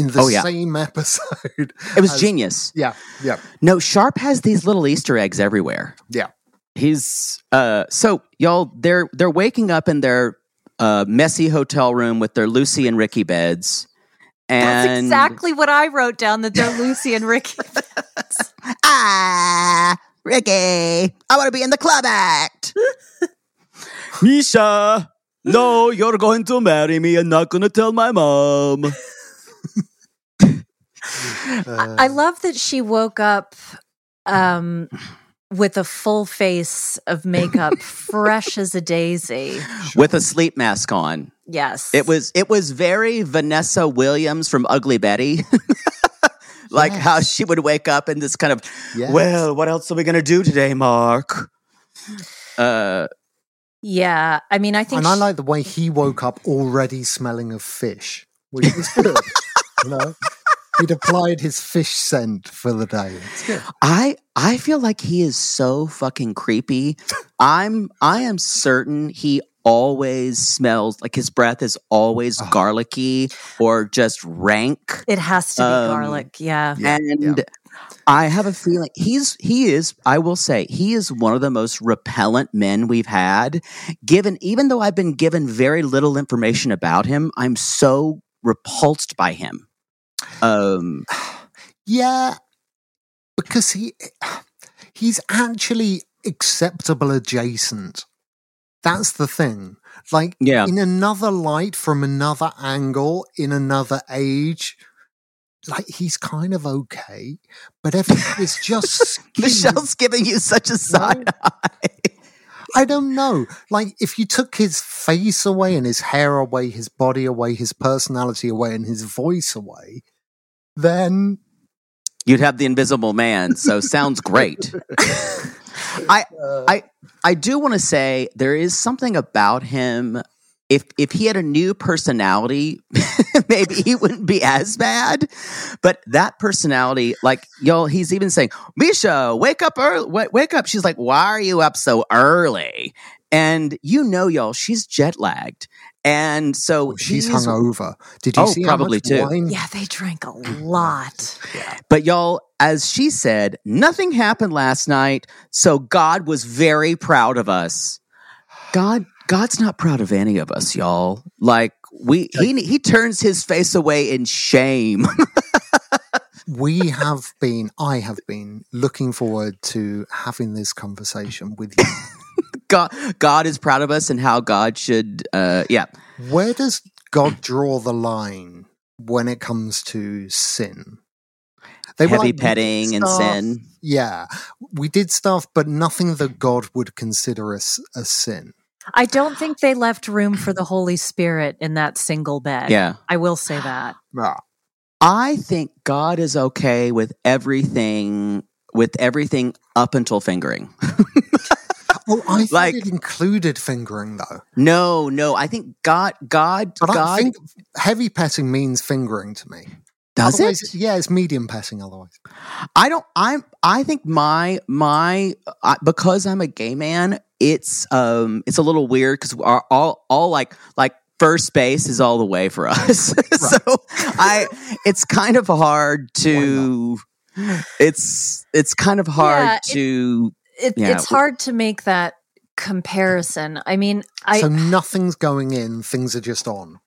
in the Oh, yeah. same episode? It was as- genius. Yeah, yeah, No, Sharp has these little Easter eggs everywhere. yeah. He's uh so y'all they're they're waking up in their uh messy hotel room with their Lucy and Ricky beds. And That's exactly what I wrote down. That they're Lucy and Ricky. ah Ricky, I want to be in the club act. Misha, no, you're going to marry me. I'm not going to tell my mom. Uh, I love that she woke up um, with a full face of makeup, fresh as a daisy. With a sleep mask on. Yes, It was it was very Vanessa Williams from Ugly Betty. like how she would wake up in this kind of Yes. well, what else are we gonna do today, Mark? Uh Yeah, I mean, I think and I like the way he woke up already smelling of fish, which is good. you know, he'd applied his fish scent for the day. It's good. I I feel like he is so fucking creepy. I'm I am certain he always smells like his breath is always Oh. garlicky or just rank. it has to be Um, garlic. Yeah, Yeah, and yeah. I have a feeling he's he is I will say he is one of the most repellent men we've had given even though I've been given very little information about him I'm so repulsed by him um Yeah, because he he's actually acceptable adjacent. That's the thing. Like Yeah. in another light from another angle in another age, like he's kind of okay, but everything is just. Michelle's giving you such a side eye I don't know. Like if you took his face away and his hair away, his body away, his personality away, and his voice away, then you'd have the invisible man so sounds great I I uh. I do want to say there is something about him. If if he had a new personality, maybe he wouldn't be as bad. But that personality, like y'all, he's even saying, "Misha, wake up early, wake, wake up." She's like, "Why are you up so early?" And you know, y'all, she's jet lagged, and so oh, she's he's- hungover. Did you Oh, see how probably much too. wine? yeah, they drank a mm. lot. But y'all, as she said, nothing happened last night, so God was very proud of us. God, God's not proud of any of us, y'all. Like we, he he turns his face away in shame. we have been, I have been looking forward to having this conversation with you. God, God is proud of us, and how God should, uh, yeah. Where does God draw the line when it comes to sin? They were Heavy like, "We did petting and sin. Yeah, we did stuff, but nothing that God would consider us a sin. I don't think they left room for the Holy Spirit in that single bed. Yeah. I will say that. I think God is okay with everything, with everything up until fingering. Oh, I thought Like- it included fingering though. no, no, I think God, God, But God I think heavy petting means fingering to me. does Otherwise- it. Yeah, it's medium petting otherwise. I don't. I'm. I think my my uh, because I'm a gay man. It's um. It's a little weird because all all all like like first base is all the way for us. so I. It's kind of hard to. It's it's kind of hard Yeah, it- to. It, Yeah. It's hard to make that comparison. I mean, I so nothing's going in; things are just on.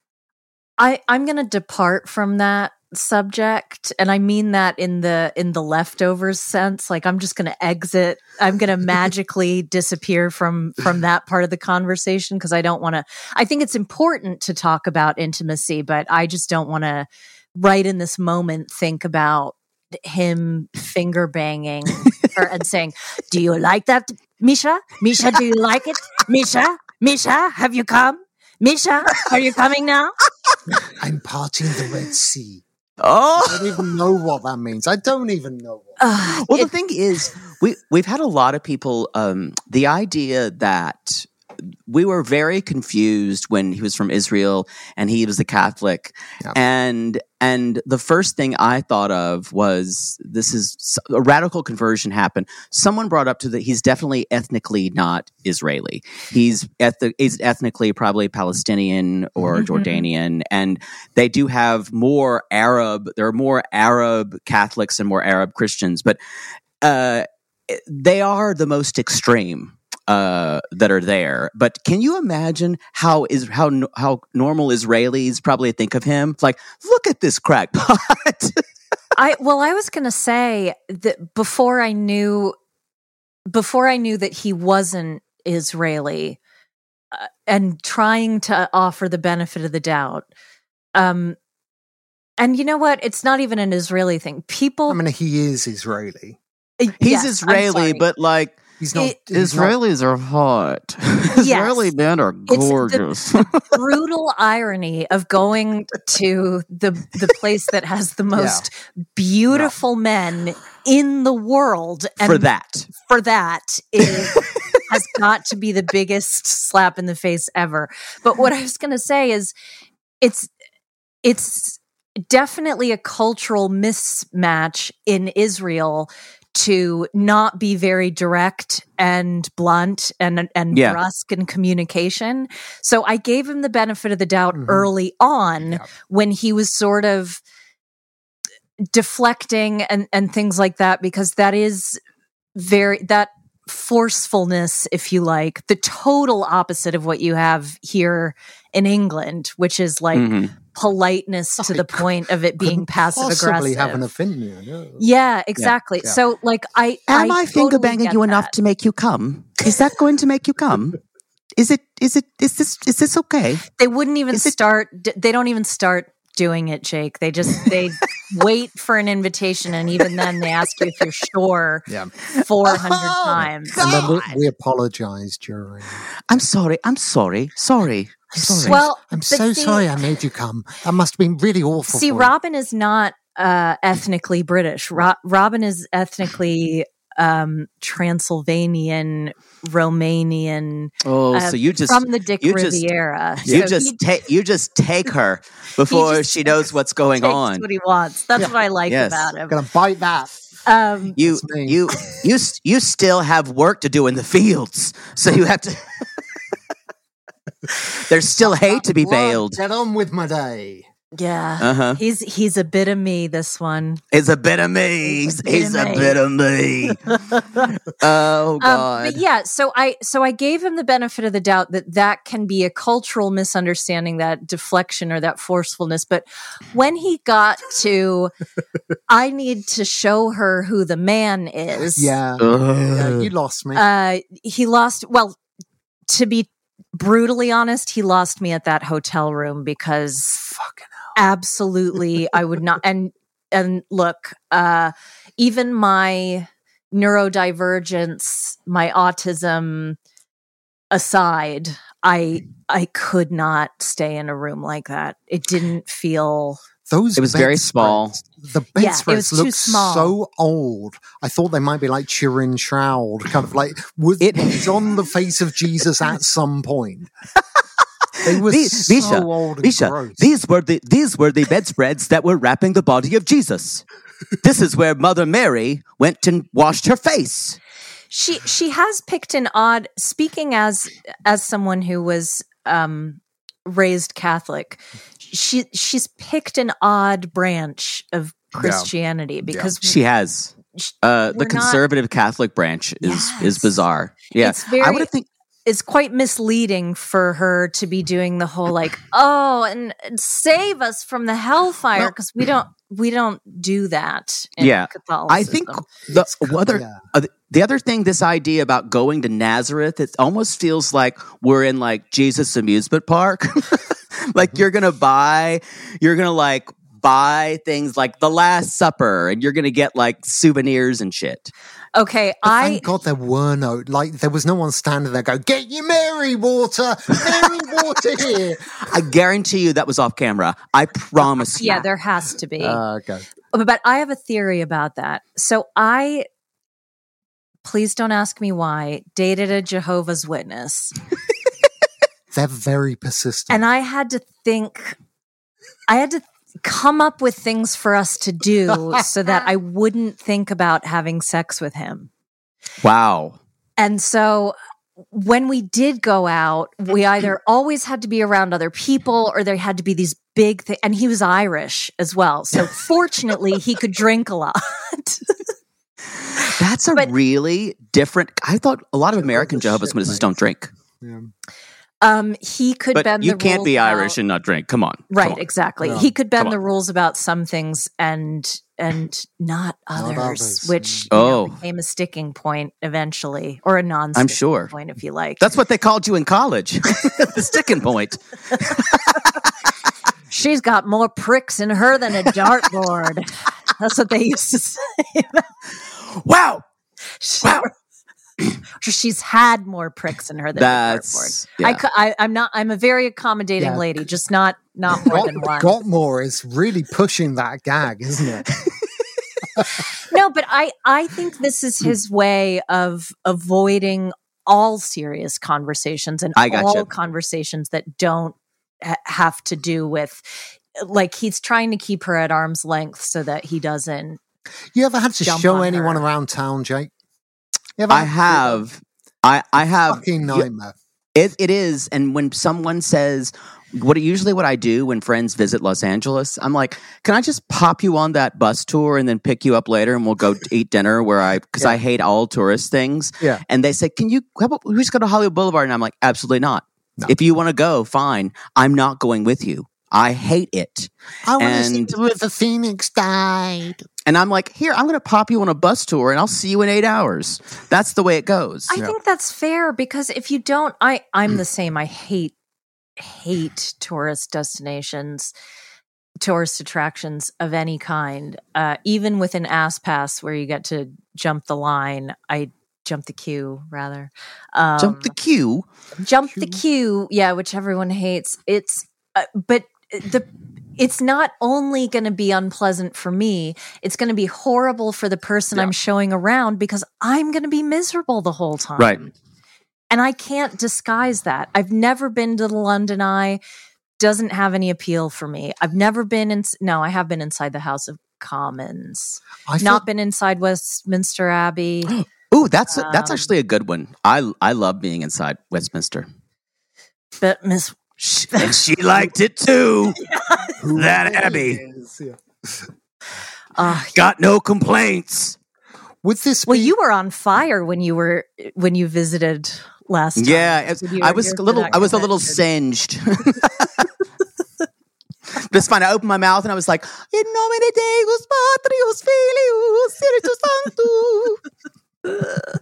I I'm going to depart from that subject and I mean that in the in the leftovers sense like I'm just going to exit I'm going to magically disappear from from that part of the conversation because I don't want to I think it's important to talk about intimacy but I just don't want to right in this moment think about him finger banging her and saying do you like that Misha Misha do you like it Misha Misha have you come Misha are you coming now I'm parting the Red Sea. Oh, I don't even know what that means. I don't even know. What. Ugh, Well, it- the thing is, we we've had a lot of people. Um, the idea that we were very confused when he was from Israel and he was a Catholic, Yeah. and and the first thing I thought of was this is a radical conversion happened. Someone brought up to that he's definitely ethnically not Israeli. He's eth- he's ethnically probably Palestinian or Mhm. Jordanian, and they do have more Arab. There are more Arab Catholics and more Arab Christians, but uh, they are the most extreme uh, that are there. But can you imagine how is how how normal Israelis probably think of him? Like, look at this crackpot. I well, I was going to say that before I knew, before I knew that he wasn't Israeli, uh, and trying to offer the benefit of the doubt. Um, and you know what? It's not even an Israeli thing. People, I mean, he is Israeli. Uh, He's yes, Israeli, but like He's not. It- he's not- Israelis are hot. Israeli men are the- gorgeous. brutal irony of going to the the place that has the most beautiful men in the world and For that. for that is has got to be the biggest slap in the face ever but what i was going to say is it's it's definitely a cultural mismatch in israel to not be very direct and blunt and and Yeah. brusque in communication so i gave him the benefit of the doubt Mhm. early on Yeah. when he was sort of deflecting and and things like that because that is very that forcefulness if you like the total opposite of what you have here in England which is like Mhm. Politeness oh to I the point of it being passive aggressive have an opinion. yeah. yeah exactly yeah. so like i Am I, finger totally banging get you enough to make you come? Is that going to make you come? Is it? Is it? Is this? Is this okay? they wouldn't even Is start d- they don't even start doing it jake they just they wait for an invitation and even then they ask you if you're sure Yeah. 400 Oh, times And then we, we apologize during. I'm sorry. I'm sorry. Sorry. Sorry. well I'm so see- sorry I made you come. That must have been really awful. See, for you. Robin is not uh, ethnically British. Ro- Robin is ethnically um, Transylvanian, Romanian, oh, uh, so you just from the Dick you just- Riviera. you So just take you just take her before just she knows what's going takes on. what he wants. That's what I like Yes. about him. gonna bite that. Um, You That's you you s- you still have work to do in the fields, so you have to. There's still hay to be bailed. Get on with my day. yeah, Uh huh. he's he's a bit of me. This one. It's a bit of me. He's, he's a bit of me. oh Um, God. but yeah, so I so I gave him the benefit of the doubt that that can be a cultural misunderstanding, that deflection or that forcefulness. But when he got to, I need to show her who the man is. Yeah. yeah you lost me. uh, he lost. Well, to be brutally honest, he lost me at that hotel room because Fucking absolutely i would not and and look uh even my neurodivergence my autism aside i i could not stay in a room like that. It didn't feel Those It was very bedspreads- small. The Yeah, it bedspreads was too look small. so old. I thought they might be like Turin Shroud, kind of like was It- it on the face of Jesus at some point. They were Vi- so Visha, old and Visha, gross. these were the these were the bedspreads that were wrapping the body of Jesus. This is where Mother Mary went and washed her face. she she has picked an odd speaking as as someone who was um raised catholic she she's picked an odd branch of christianity because She has. Uh, the We're not- conservative Catholic branch is Yes. is bizarre. Yeah, It's very- I would think. It's quite misleading for her to be doing the whole like oh and, and save us from the hellfire Well- because we don't we don't do that in Yeah, Catholicism. I think the It's other yeah. uh, the other thing, this idea about going to Nazareth, it almost feels like we're in like Jesus amusement park. like you're gonna buy, you're gonna like buy things like the Last Supper, and you're gonna get like souvenirs and shit. okay But I thank God there were no like there was no one standing there go get your Mary water, Mary water here. I guarantee you that was off camera. I promise you. yeah there has to be Uh, okay. but I have a theory about that so I please don't ask me why dated a Jehovah's Witness They're very persistent. and I had to think, I had to come up with things for us to do so that I wouldn't think about having sex with him. Wow. And so when we did go out, we either always had to be around other people or there had to be these big things. And he was Irish as well. So fortunately, he could drink a lot. That's a But- really different. I thought a lot of American Jehovah's shit, Witnesses don't drink. Yeah. Um, he could But bend you the can't rules be about- Irish and not drink. Come on. Come Right, on. exactly. Yeah. He could bend the rules about some things and and not others, others. which you Oh. know, became a sticking point eventually, or a non. I'm sure. point if you like. That's what they called you in college. the sticking point. She's got more pricks in her than a dartboard. That's what they used to say. Wow. She- Wow. She's had more pricks in her than a That's dartboard. I, yeah. cou- I, I'm not. I'm a very accommodating Yeah. lady, just not not more Got, than one. Gotmore is really pushing that gag, isn't it? no, but I I think this is his way of avoiding all serious conversations and I gotcha. all conversations that don't ha- have to do with like he's trying to keep her at arm's length so that he doesn't. You ever had to show anyone her. around town, Jake? I had to do have. I I have. fucking nightmare. It, it is. And when someone says, what usually what I do when friends visit Los Angeles, I'm like, can I just pop you on that bus tour and then pick you up later and we'll go eat dinner where I, because I hate all tourist things. Yeah. And they say, can you, how about we just go to Hollywood Boulevard? And I'm like, absolutely not. No. If you want to go, fine. I'm not going with you. I hate it. I want to see and- the Phoenix died. And I'm like, here, I'm going to pop you on a bus tour and I'll see you in eight hours. That's the way it goes. I think that's fair because if you don't, I I'm the same. I hate hate tourist destinations, tourist attractions of any kind. Uh, even with an ass pass where you get to jump the line, I jump the queue rather. Um, Jump the queue. jump the queue yeah which everyone hates it's uh, but the it's not only going to be unpleasant for me it's going to be horrible for the person i'm showing around because i'm going to be miserable the whole time. Right. and i can't disguise that. I've never been to the london eye. Doesn't have any appeal for me. I've never been in no i have been inside the house of commons. I feel, not been inside westminster abbey. Ooh, that's a, that's Um, actually a good one. I I love being inside Westminster. but miss and she liked it too. that Abby Yes, yeah. uh, got no complaints. Would this Well, be, you were on fire when you were when you visited last time. Yeah, it's- I was a little I was a little convention. singed. That's fine. I opened my mouth and I was like, "In nomine Deus Patrius Filius Spiritus Sanctus."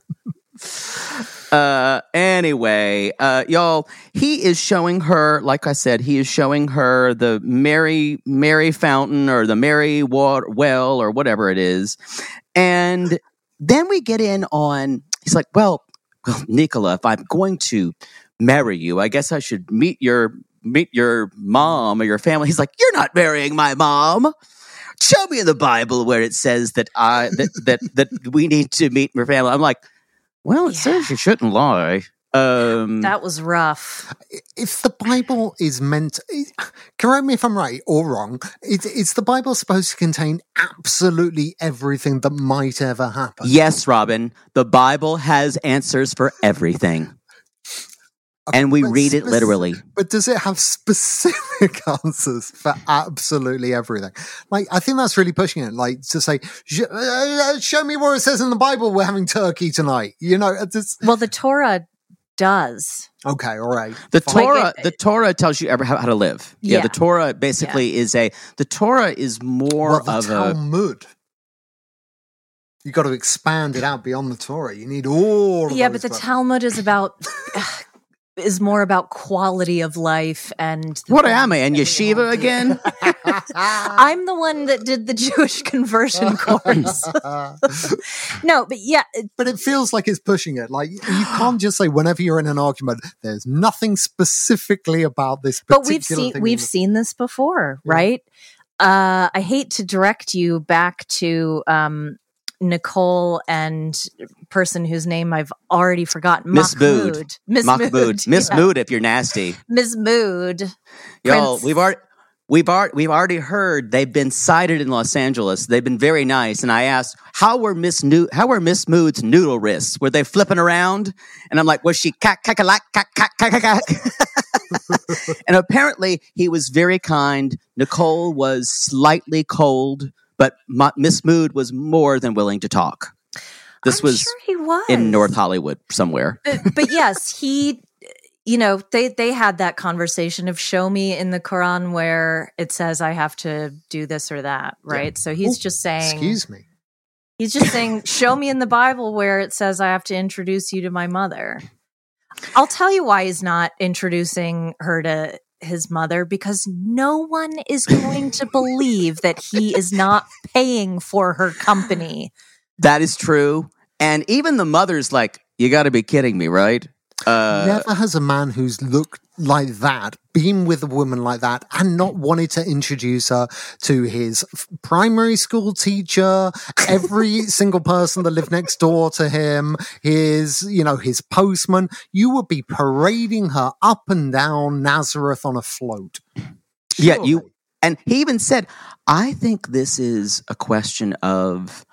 Uh anyway uh y'all he is showing her like i said he is showing her the mary mary fountain or the mary water well or whatever it is. And then we get in on he's like well well nicola if i'm going to marry you i guess i should meet your meet your mom or your family. He's like you're not marrying my mom. Show me in the bible where it says that i that that, that we need to meet your family. I'm like well it says you shouldn't lie um That was rough. if the Bible is meant, correct me if I'm right or wrong, is, is the Bible supposed to contain absolutely everything that might ever happen? yes robin the bible has answers for everything and we But read it literally But does it have specific answers for absolutely everything? Like, I think that's really pushing it. Like to say, uh, show me where it says in the Bible we're having turkey tonight. You know, it's just, Well, the Torah does. okay, all right. The fine. Torah, it- the Torah tells you ever how, how to live. Yeah. Yeah. the Torah basically is a the Torah is more well, the of a Talmud. You got to expand it out beyond the Torah. You need all. Of Yeah, those but the books. Talmud is about is more about quality of life and what am I in we yeshiva again? I'm the one that did the Jewish conversion course. no, but yeah, it- but it feels like it's pushing it. Like you can't just say whenever you're in an argument, there's nothing specifically about this. but we've seen we've the- seen this before, Yeah. right? Uh, I hate to direct you back to um, Nicole and person whose name I've already forgotten. Miss Mood. Miss Mood. Miss yeah. Mood, if you're nasty, Miss Mood. y'all. Prince. We've already. We've already, we've already heard they've been cited in Los Angeles. They've been very nice. And I asked, how were Miss New, how were Miss Mood's noodle wrists? Were they flipping around? And I'm like, was she cack, cack, cack, cack, cack, cack, cack? and apparently he was very kind. Nicole was slightly cold, but Ma- Miss Mood was more than willing to talk. This I'm was sure he was in North Hollywood somewhere. but, but yes, he you know, they they had that conversation of show me in the Quran where it says I have to do this or that, right? So he's Oh, just saying Excuse me. He's just saying, show me in the Bible where it says I have to introduce you to my mother. I'll tell you why he's not introducing her to his mother because no one is going to believe that he is not paying for her company. That is true. And even the mother's like, you got to be kidding me, right? Uh, Never has a man who's looked like that been with a woman like that and not wanted to introduce her to his primary school teacher, every single person that lived next door to him, his, you know, his postman. You would be parading her up and down Nazareth on a float. Yeah, you and he even said, I think this is a question of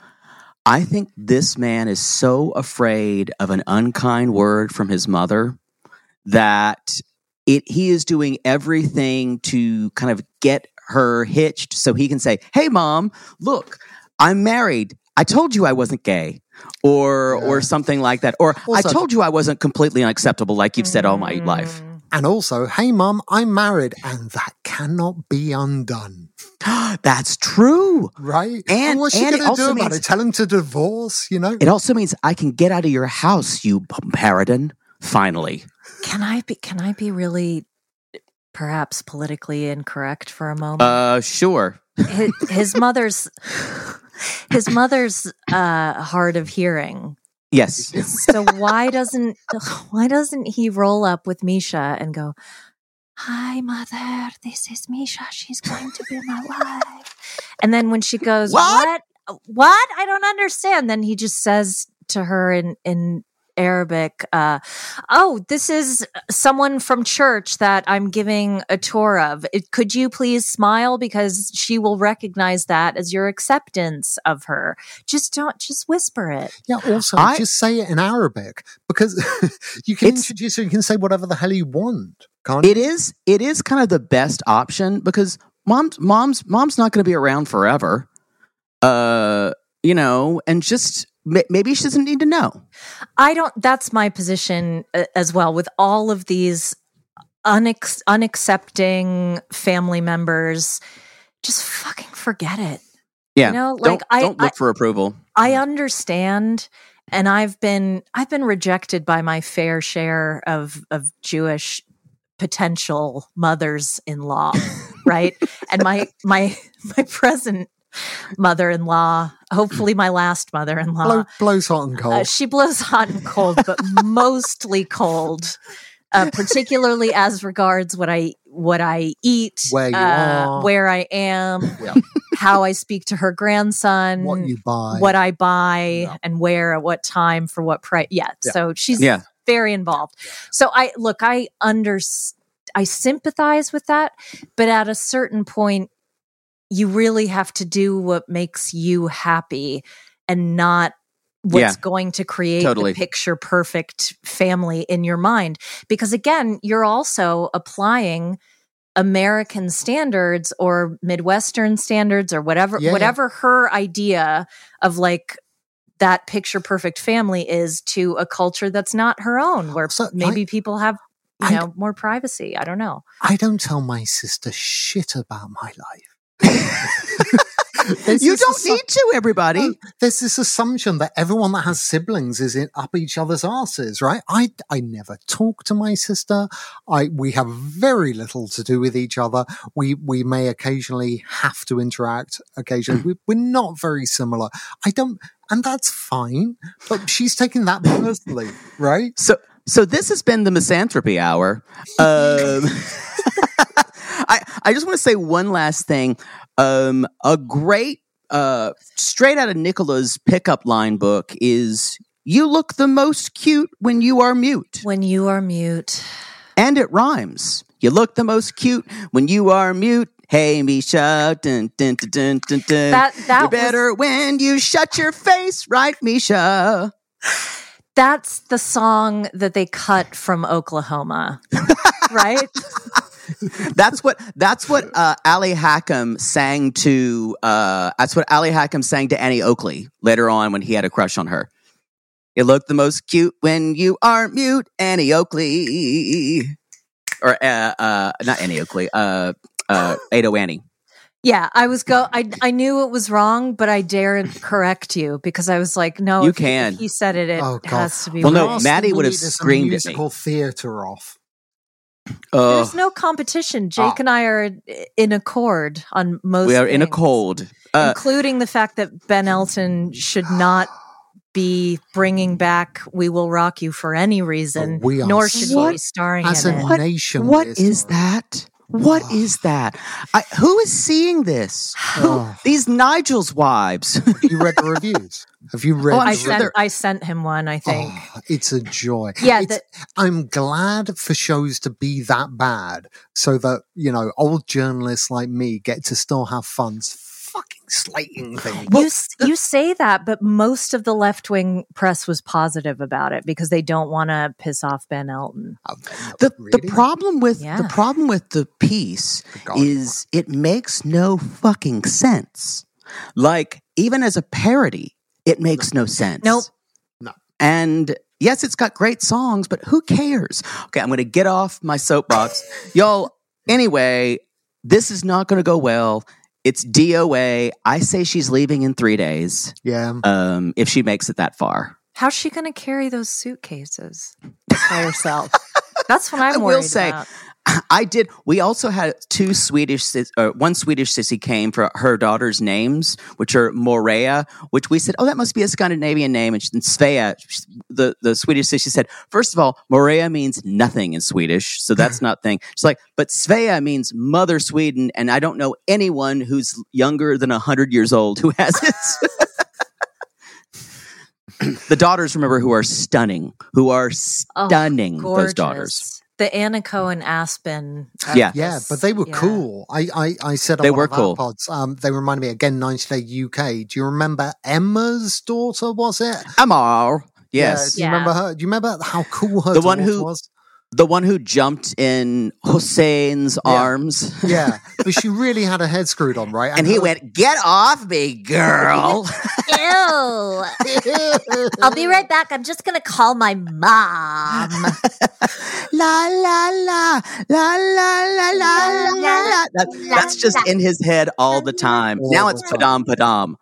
I think this man is so afraid of an unkind word from his mother that it he is doing everything to kind of get her hitched so he can say, "Hey mom, look, I'm married. I told you I wasn't gay." Or or something like that. Or Also- I told you I wasn't completely unacceptable like you've said all my life. Mm. And also, hey mom, I'm married and that cannot be undone. That's true. Right? And- what's she going to do about means- it? Tell him to divorce, you know? It also means I can get out of your house, you paradin. Finally. Can I be can I be really perhaps politically incorrect for a moment? Uh, sure. his, his mother's his mother's uh hard of hearing Yes. so why doesn't why doesn't he roll up with misha and go hi mother this is misha she's going to be my wife and then when she goes What? what what i don't understand then he just says to her in in arabic uh oh this is someone from church that i'm giving a tour of it, could you please smile because she will recognize that as your acceptance of her just don't just whisper it Yeah, also, I- just say it in Arabic because you can introduce her, you can say whatever the hell you want, can't you? It is it is kind of the best option because mom's mom's mom's not going to be around forever. Uh, you know, and just ma- maybe she doesn't need to know. I don't. That's my position uh, as well. With all of these unex- unaccepting family members, just fucking forget it. Yeah. You know, don't like I, don't look I, for approval. I understand, and I've been I've been rejected by my fair share of of Jewish potential mothers-in-law, right? And my my my present mother-in-law, hopefully my last mother-in-law, Blow, blows hot and cold. uh, she blows hot and cold, but mostly cold. Uh, particularly as regards what I what I eat, Where you uh, are. where I am, Yeah. how I speak to her grandson, what you buy. what I buy, Yeah. and where at what time for what price. Yeah, Yeah. so she's Yeah. very involved. So I look, I under I sympathize with that, but at a certain point, you really have to do what makes you happy and not what's Yeah. going to create Totally. the picture perfect family in your mind because again you're also applying american standards or midwestern standards or whatever Yeah, yeah. whatever her idea of like that picture perfect family is to a culture that's not her own where So, maybe I- people have you I- know more privacy i don't know I don't tell my sister shit about my life. You don't assu- need to, everybody. No, there's this assumption that everyone that has siblings is in, up each other's asses, right? I, I never talk to my sister. I, we have very little to do with each other. We, we may occasionally have to interact occasionally. we, we're not very similar. I don't, and that's fine, but she's taking that personally, right? So, so this has been the misanthropy hour. Um, I I just want to say one last thing. Um, a great uh, straight out of Nicola's pickup line book is "You look the most cute when you are mute," when you are mute and it rhymes. You look the most cute when you are mute. Hey, Misha, dun, dun, dun, dun, dun, dun. That- that You're was- better when you shut your face, right, Misha? that's the song that they cut from oklahoma right that's what that's what uh, Ali Hakim sang to. Uh, that's what Ali Hakim sang to Annie Oakley later on when he had a crush on her. You look the most cute when you are mute, Annie Oakley. Or, uh, uh, not Annie Oakley, uh, uh, Ado Annie. Yeah, I was go. I I knew it was wrong, but I daren't correct you because I was like, no, You if he- can. If he said it, it Oh, God. has to be. Well, no, right. Maddie would have There's a screamed at me. musical theater off. There's Oh, no competition. Jake Ah. and I are in accord on most. we are in a things, cold. Uh, including the fact that Ben Elton should not be bringing back "We Will Rock You" for any reason, we are nor should he be starring As in a it. Nation, what we're is that? What is that? I, who is seeing this? Who- Oh. These Nigel's wives. You read the reviews? Have you read? Oh, I'm I sent they're- I sent him one. I think. Oh, it's a joy. Yeah, It's- the- I'm glad for shows to be that bad so that, you know, old journalists like me get to still have fun s- thing. slating things. you s- you say that, but most of the left wing press was positive about it because they don't want to piss off Ben Elton. The the problem with Yeah. the problem with the piece God. is it makes no fucking sense. Like even as a parody, it makes no sense. Nope. No. And yes, it's got great songs, but who cares? Okay, I'm going to get off my soapbox, y'all. Anyway, this is not going to go well. It's DOA. I say she's leaving in three days. Yeah. Um, if she makes it that far. How's she going to carry those suitcases by herself? That's what I'm I worried will say, about. I did. We also had two Swedish, uh, one Swedish sissy came for her daughter's names, which are Morea, which we said, oh, that must be a Scandinavian name. And, and Svea, the, the Swedish sissy said, first of all, Morea means nothing in Swedish. So that's not thing. She's like, but Svea means mother Sweden. And I don't know anyone who's younger than 100 years old who has it. the daughters, remember, who are stunning, who are Oh, stunning, gorgeous. those daughters. The Anna Cohen Aspen. of Yeah. Yeah, but they were yeah. cool. I, I, I said They one were cool. pods, um, they reminded me again, 90 Day UK. Do you remember Emma's daughter, was it? Amar. Yeah, Yes. do you Yeah. remember her? Do you remember how cool her The one who- was? The one who jumped in Hussein's Yeah. arms. Yeah, but she really had her head screwed on, right? And he her- went, Get off me, girl. Ew. I'll be right back. I'm just going to call my mom. la, la, la, la, la, la, la, la, la. That, that's just in his head all the time. Now it's padam padam.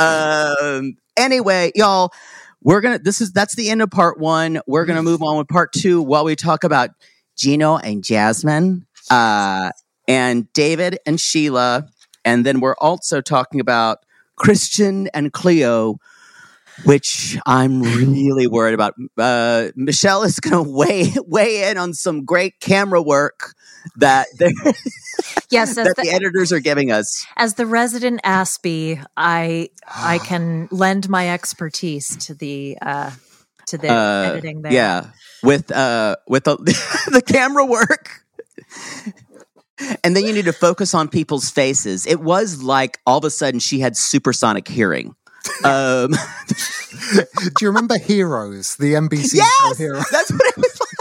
Um, anyway, y'all, we're gonna this is that's the end of part one. We're gonna move on with part two while we talk about Gino and Jasmine, uh, and David and Sheila, and then we're also talking about Christian and Cleo, which I'm really worried about. Uh, Michelle is to weigh weigh in on some great camera work that yes, that the the, editors are giving us. as the resident Aspie, I I can lend my expertise to the uh, to the Uh, editing there. Yeah, with uh with the, the camera work. And then you need to focus on people's faces. It was like all of a sudden she had supersonic hearing. Um, Do you remember Heroes, the NBC show Heroes? that's what it was like.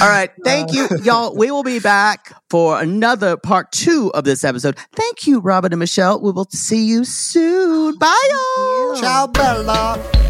All right, thank you, uh, y'all. We will be back for another part two of this episode. Thank you, Robin and Michelle. We will see you soon. Bye, y'all. Ciao, Bella.